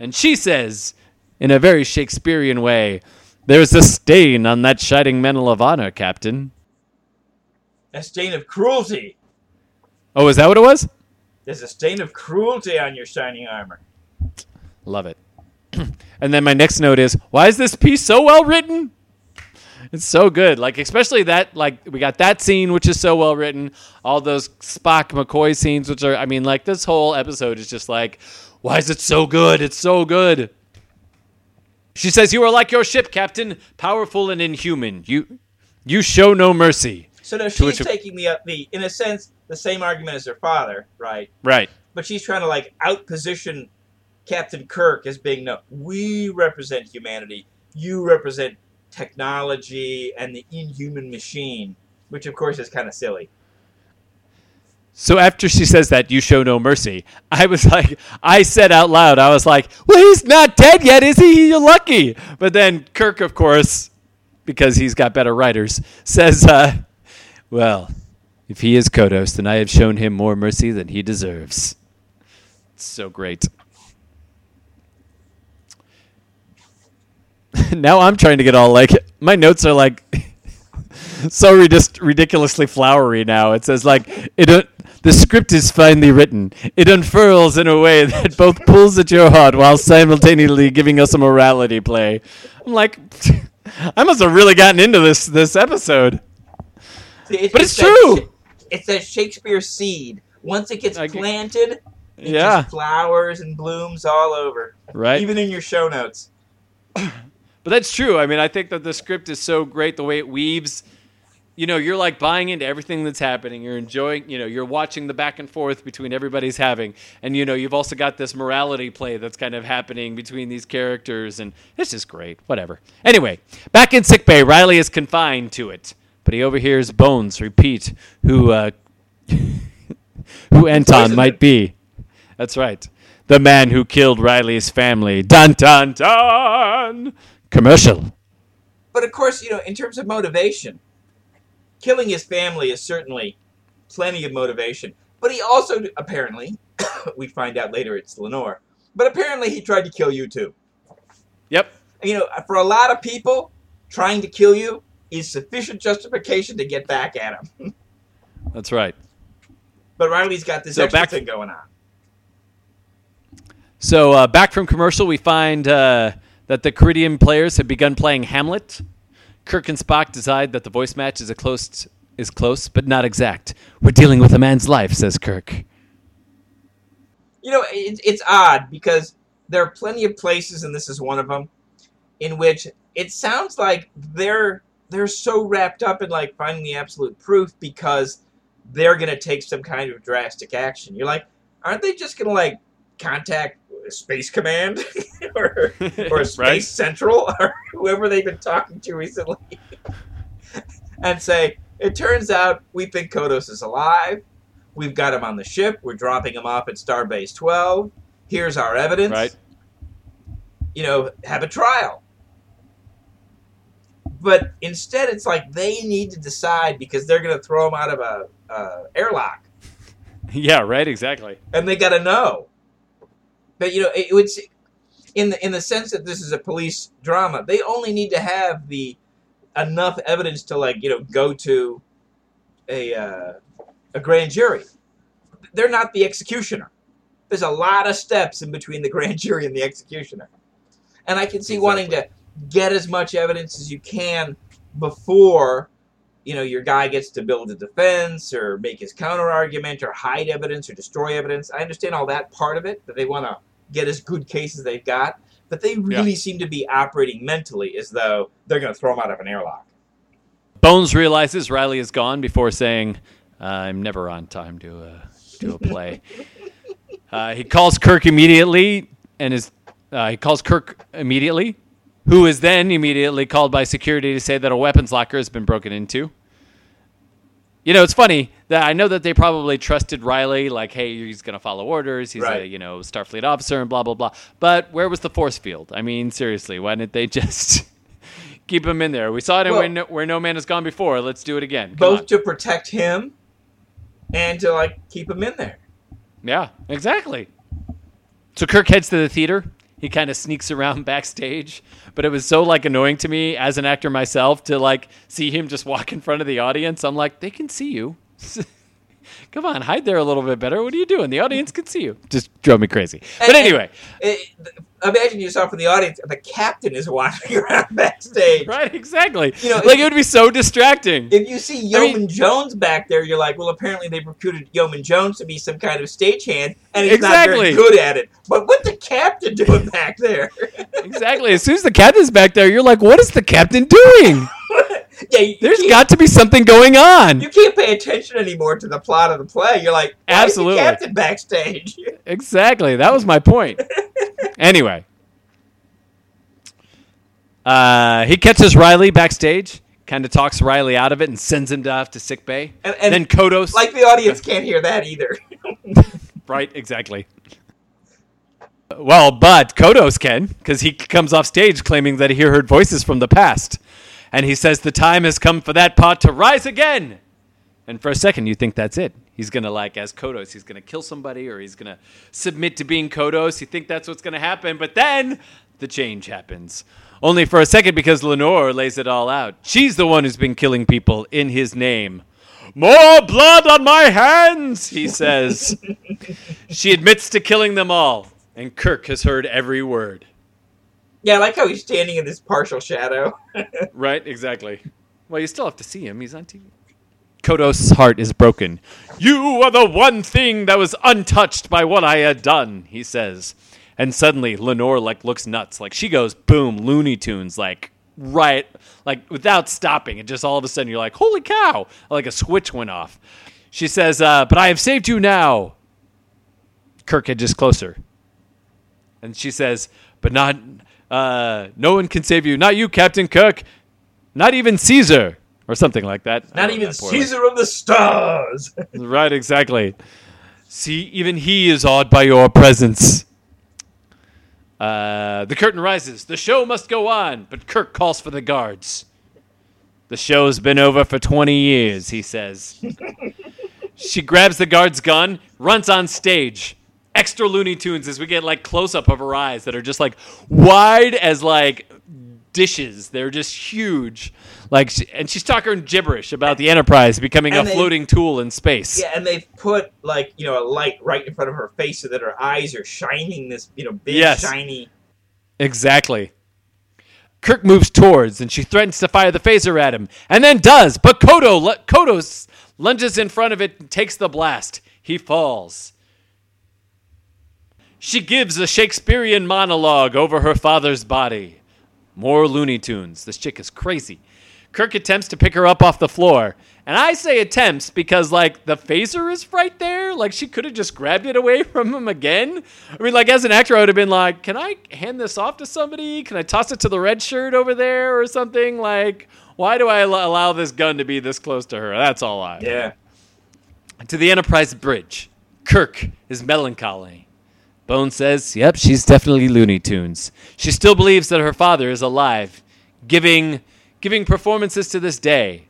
And she says, in a very Shakespearean way, There's a stain on that shining medal of honor, Captain. A stain of cruelty. Oh, is that what it was? There's a stain of cruelty on your shining armor. Love it. and then my next note is, why is this piece so well written? It's so good. Like especially that like we got that scene which is so well written, all those Spock McCoy scenes which are I mean like this whole episode is just like why is it so good? It's so good. She says you are like your ship, captain, powerful and inhuman. You you show no mercy. So now she's taking the the in a sense the same argument as her father, right? Right. But she's trying to like outposition Captain Kirk as being no, we represent humanity. You represent technology and the inhuman machine, which of course is kind of silly. So after she says that, you show no mercy. I was like, I said out loud, I was like, well, he's not dead yet, is he? You're lucky. But then Kirk, of course, because he's got better writers, says, uh, well, if he is Kodos, then I have shown him more mercy than he deserves. It's so great. now I'm trying to get all like, my notes are like, so ridic- ridiculously flowery now. It says like it. Uh, the script is finely written. It unfurls in a way that both pulls at your heart while simultaneously giving us a morality play. I'm like, I must have really gotten into this this episode. See, it- But it's that true. Sha- it's that Shakespeare seed. Once it gets planted, it Yeah. just flowers and blooms all over, Right. even in your show notes. But that's true. I mean, I think that the script is so great the way it weaves. You know, you're like buying into everything that's happening. You're enjoying, you know, you're watching the back and forth between everybody's having. And, you know, you've also got this morality play that's kind of happening between these characters. And it's just great. Whatever. Anyway, back in sickbay, Riley is confined to it. But he overhears Bones repeat who, uh, who Anton might be. That's right. The man who killed Riley's family. Dun dun dun! Commercial. But of course, you know, in terms of motivation, killing his family is certainly plenty of motivation. But he also, apparently, we find out later it's Lenore, but apparently he tried to kill you too. Yep. You know, for a lot of people, trying to kill you is sufficient justification to get back at him. That's right. But Riley's got this So extra back- thing going on. So uh, back from commercial, we find uh, that the Caridian players have begun playing Hamlet. Kirk and Spock decide that the voice match is a close is close, but not exact. We're dealing with a man's life, says Kirk. You know, it, it's odd because there are plenty of places, and this is one of them, in which it sounds like they're they're so wrapped up in like finding the absolute proof because they're gonna take some kind of drastic action. You're like, aren't they just gonna like contact Space Command or or Space Right. Central or whoever they've been talking to recently, and say, it turns out we think Kodos is alive. We've got him on the ship. We're dropping him off at Starbase 12. Here's our evidence. Right. You know, have a trial. But instead, it's like they need to decide because they're going to throw him out of a uh, airlock, yeah. Right. Exactly. and they got to know. But you know, it, would in the in the sense that this is a police drama, they only need to have the enough evidence to like you know go to a uh, a grand jury. They're not the executioner. There's a lot of steps in between the grand jury and the executioner, and I can see wanting to get as much evidence as you can before you know your guy gets to build a defense or make his counter argument or hide evidence or destroy evidence. I understand all that part of it that they want to get as good case as they've got, but they really seem to be operating mentally as though they're going to throw him out of an airlock. Bones realizes Riley is gone before saying, "I'm never on time to uh, do a play." uh, he calls Kirk immediately, and is uh, he calls Kirk immediately, who is then immediately called by security to say that a weapons locker has been broken into. You know, it's funny that I know that they probably trusted Riley, like, hey, he's going to follow orders. He's a you know Starfleet officer and blah blah blah. But where was the force field? I mean, seriously, why didn't they just keep him in there? We saw it in where, no, where No Man Has Gone Before. Let's do it again. Come Both on. to protect him and to like keep him in there. Yeah, exactly. So Kirk heads to the theater. He kind of sneaks around backstage, but it was so like annoying to me as an actor myself to like see him just walk in front of the audience. I'm like, they can see you. Come on, hide there a little bit better. What are you doing? The audience can see you. Just drove me crazy. But And- anyway, imagine yourself in the audience, the captain is wandering around backstage. right? Exactly. You know, like it would be so distracting. If you see I Yeoman mean- Jones back there, you're like, well, apparently they've recruited Yeoman Jones to be some kind of stagehand, and he's Exactly. not very good at it. But what's the captain doing back there? exactly. As soon as the captain's back there, you're like, what is the captain doing? yeah, you, There's you, got to be something going on. you can't pay attention anymore to the plot of the play. You're like, Absolutely. captain backstage? Exactly. That was my point. anyway, uh, he catches Riley backstage, kind of talks Riley out of it, and sends him off to sick bay. And- and then Kodos, like the audience can't hear that either. right? Exactly. Well, but Kodos can because he comes off stage claiming that he heard voices from the past, and he says the time has come for that pot to rise again. And for a second, you think that's it. He's gonna like as Kodos, he's gonna kill somebody, or he's gonna submit to being Kodos. You think that's what's gonna happen, but then the change happens. Only for a second because Lenore lays it all out. She's the one who's been killing people in his name. More blood on my hands, he says. she admits to killing them all, and Kirk has heard every word. Yeah, I like how he's standing in this partial shadow. Right, exactly. Well, you still have to see him. He's on TV. Kodos' heart is broken. You are the one thing that was untouched by what I had done, he says. And suddenly Lenore like looks nuts. Like she goes boom, Looney Tunes, like right like without stopping. And just all of a sudden you're like, holy cow! Like a switch went off. She says, uh, but I have saved you now. Kirk edges closer. And she says, but not uh, no one can save you. Not you, Captain Kirk. Not even Caesar. Or something like that. Not even that. Caesar of the Stars. Right, exactly. See, even he is awed by your presence. Uh, the curtain rises. The show must go on, but Kirk calls for the guards. The show's been over for 20 years, he says. she grabs the guard's gun, runs on stage. Extra Looney Tunes as we get like close up of her eyes that are just like wide as like dishes. They're just huge. Like, she, and she's talking gibberish about the Enterprise becoming a And they- floating tool in space. Yeah, and they've put like you know a light right in front of her face so that her eyes are shining this you know big Yes. shiny. Exactly. Kirk moves towards, and she threatens to fire the phaser at him, and then does. But Kodo, Kodos lunges in front of it and takes the blast. He falls. She gives a Shakespearean monologue over her father's body. More Looney Tunes. This chick is crazy. Kirk attempts to pick her up off the floor. And I say attempts because, like, the phaser is right there. Like, she could have just grabbed it away from him again. I mean, like, as an actor, I would have been like, can I hand this off to somebody? Can I toss it to the red shirt over there or something? Like, why do I al- allow this gun to be this close to her? That's all I. Yeah. To the Enterprise bridge. Kirk is melancholy. Bone says, yep, she's definitely Looney Tunes. She still believes that her father is alive, giving, giving performances to this day.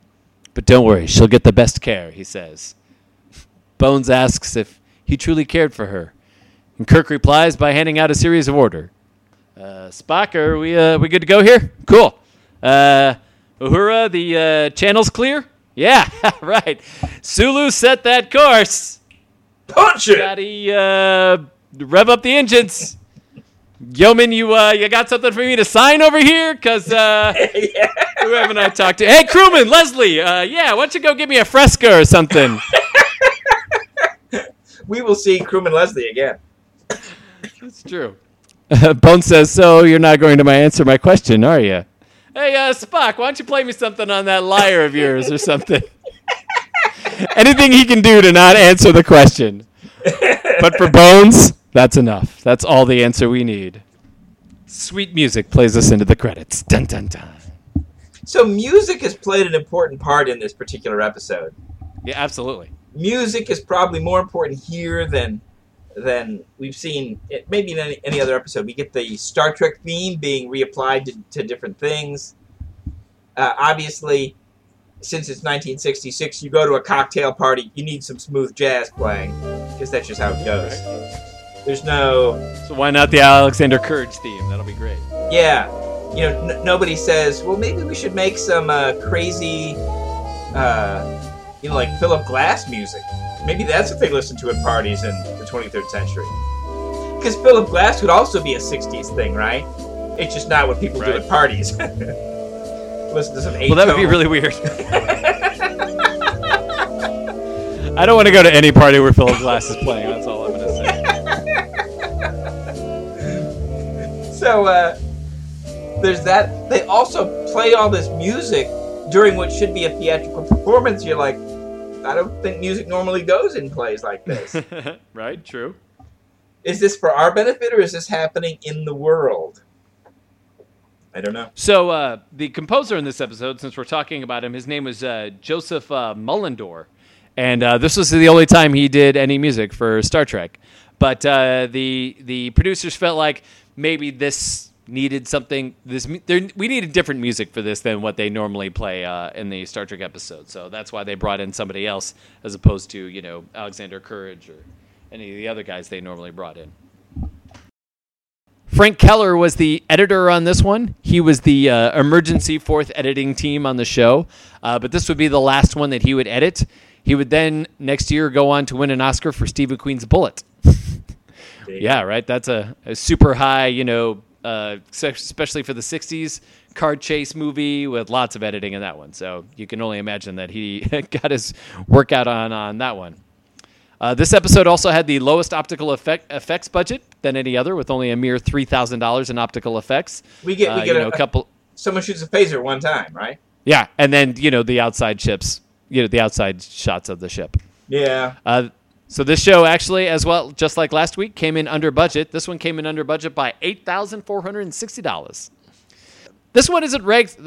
But don't worry, she'll get the best care, he says. Bones asks if he truly cared for her. And Kirk replies by handing out a series of order. Uh, Spock, are we, uh, we good to go here? Cool. Uh, Uhura, the uh, channel's clear? Yeah, right. Sulu set that course. Punch it. Gotta uh, rev up the engines. Yeoman, you uh, you got something for me to sign over here? Cause uh, yeah. who haven't I talked to? Hey, crewman, Leslie. Uh, yeah, why don't you go get me a fresca or something? We will see crewman Leslie again. That's true. Bone says, "So you're not going to my answer my question, are you?" Hey, uh, Spock, why don't you play me something on that lyre of yours or something? Anything he can do to not answer the question. But for Bones, that's enough. That's all the answer we need. Sweet music plays us into the credits. Dun dun dun. So music has played an important part in this particular episode. Yeah, absolutely. music is probably more important here than than we've seen it, maybe in any, any other episode. We get the Star Trek theme being reapplied to, to different things. Uh, obviously, since it's 1966, you go to a cocktail party, you need some smooth jazz playing because that's just how it goes. There's no, So why not the Alexander Courage theme? That'll be great. yeah, you know, n- nobody says, well, maybe we should make some uh, crazy, uh, you know, like Philip Glass music. Maybe that's what they listen to at parties in the 23rd century. Because Philip Glass would also be a 60s thing, right? It's just not what people do at parties. listen to some Well, that would be really weird. I don't want to go to any party where Philip Glass is playing. That's all So uh, there's that. They also play all this music during what should be a theatrical performance. You're like, I don't think music normally goes in plays like this. right? True. is this for our benefit or is this happening in the world? I don't know. So uh, the composer in this episode, since we're talking about him, his name was uh, Joseph uh, Mullendore, and uh, this was the only time he did any music for Star Trek. But uh, the the producers felt like maybe this needed something. This we needed different music for this than what they normally play uh, in the Star Trek episode. So that's why they brought in somebody else as opposed to you know Alexander Courage or any of the other guys they normally brought in. Frank Keller was the editor on this one. He was the uh, emergency fourth editing team on the show, uh, but this would be the last one that he would edit. He would then next year go on to win an Oscar for Steve McQueen's Bullitt. yeah, right. That's a, a super high, you know, uh, especially for the '60s card chase movie with lots of editing in that one. So you can only imagine that he got his workout on on that one. Uh, this episode also had the lowest optical effect, effects budget than any other, with only a mere three thousand dollars in optical effects. We get we Uh, get you a, know, a couple, someone shoots a phaser one time, right? yeah, and then you know the outside ships, you know the outside shots of the ship. Yeah. Uh, so this show actually, as well, just like last week, came in under budget. This one came in under budget by eight thousand four hundred and sixty dollars. This one isn't ranked.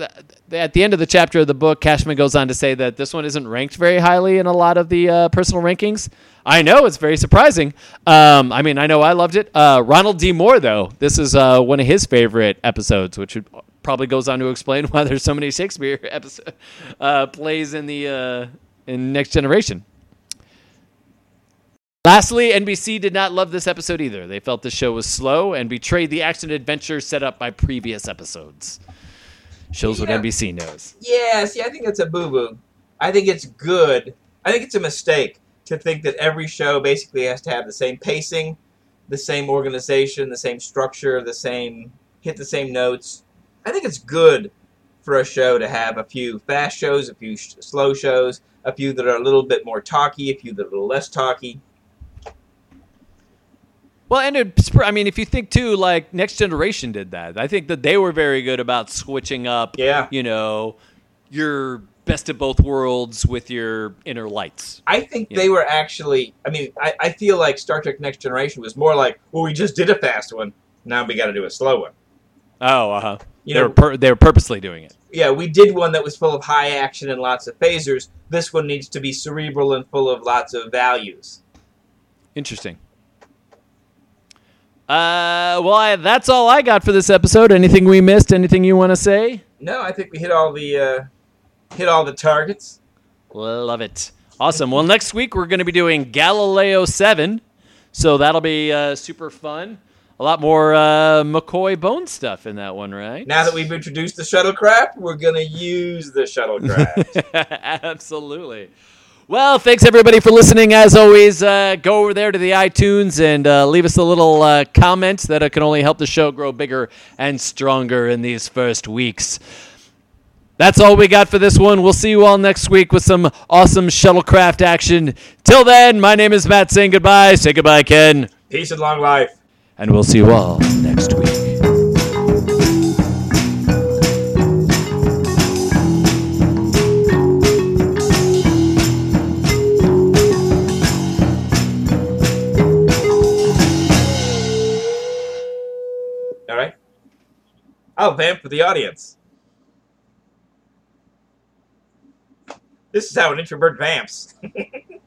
At the end of the chapter of the book, Cushman goes on to say that this one isn't ranked very highly in a lot of the uh, personal rankings. I know it's very surprising. Um, I mean, I know I loved it. Uh, Ronald D. Moore, though, this is uh, one of his favorite episodes, which probably goes on to explain why there's so many Shakespeare episode uh, plays in the uh, in Next Generation. Lastly, NBC did not love this episode either. They felt the show was slow and betrayed the action adventure set up by previous episodes. Shows what NBC knows. Yeah, see, I think it's a boo boo. I think it's good. I think it's a mistake to think that every show basically has to have the same pacing, the same organization, the same structure, the same hit the same notes. I think it's good for a show to have a few fast shows, a few sh- slow shows, a few that are a little bit more talky, a few that are a little less talky. Well, and it's, I mean, if you think too, like Next Generation did that. I think that they were very good about switching up. Yeah. You know, your best of both worlds with your inner lights. I think they were actually. I mean, I, I feel like Star Trek Next Generation was more like, well, we just did a fast one. Now we got to do a slow one. Oh, uh huh. You They know, were pur- they were purposely doing it. yeah, we did one that was full of high action and lots of phasers. This one needs to be cerebral and full of lots of values. Interesting. Uh, well, I, that's all I got for this episode. Anything we missed? Anything you want to say? No, I think we hit all the uh, hit all the targets. Love it. Awesome. Well, next week we're going to be doing Galileo 7. So that'll be uh, super fun. A lot more uh, McCoy Bone stuff in that one, right? Now that we've introduced the shuttlecraft, we're gonna use the shuttlecraft. Absolutely. Well, thanks everybody for listening. As always, uh, go over there to the iTunes and uh, leave us a little uh, comment that it can only help the show grow bigger and stronger in these first weeks. That's all we got for this one. We'll see you all next week with some awesome shuttlecraft action. Till then, my name is Matt saying goodbye. Say goodbye, Ken. Peace and long life. And we'll see you all next week. I'll vamp for the audience. This is how an introvert vamps.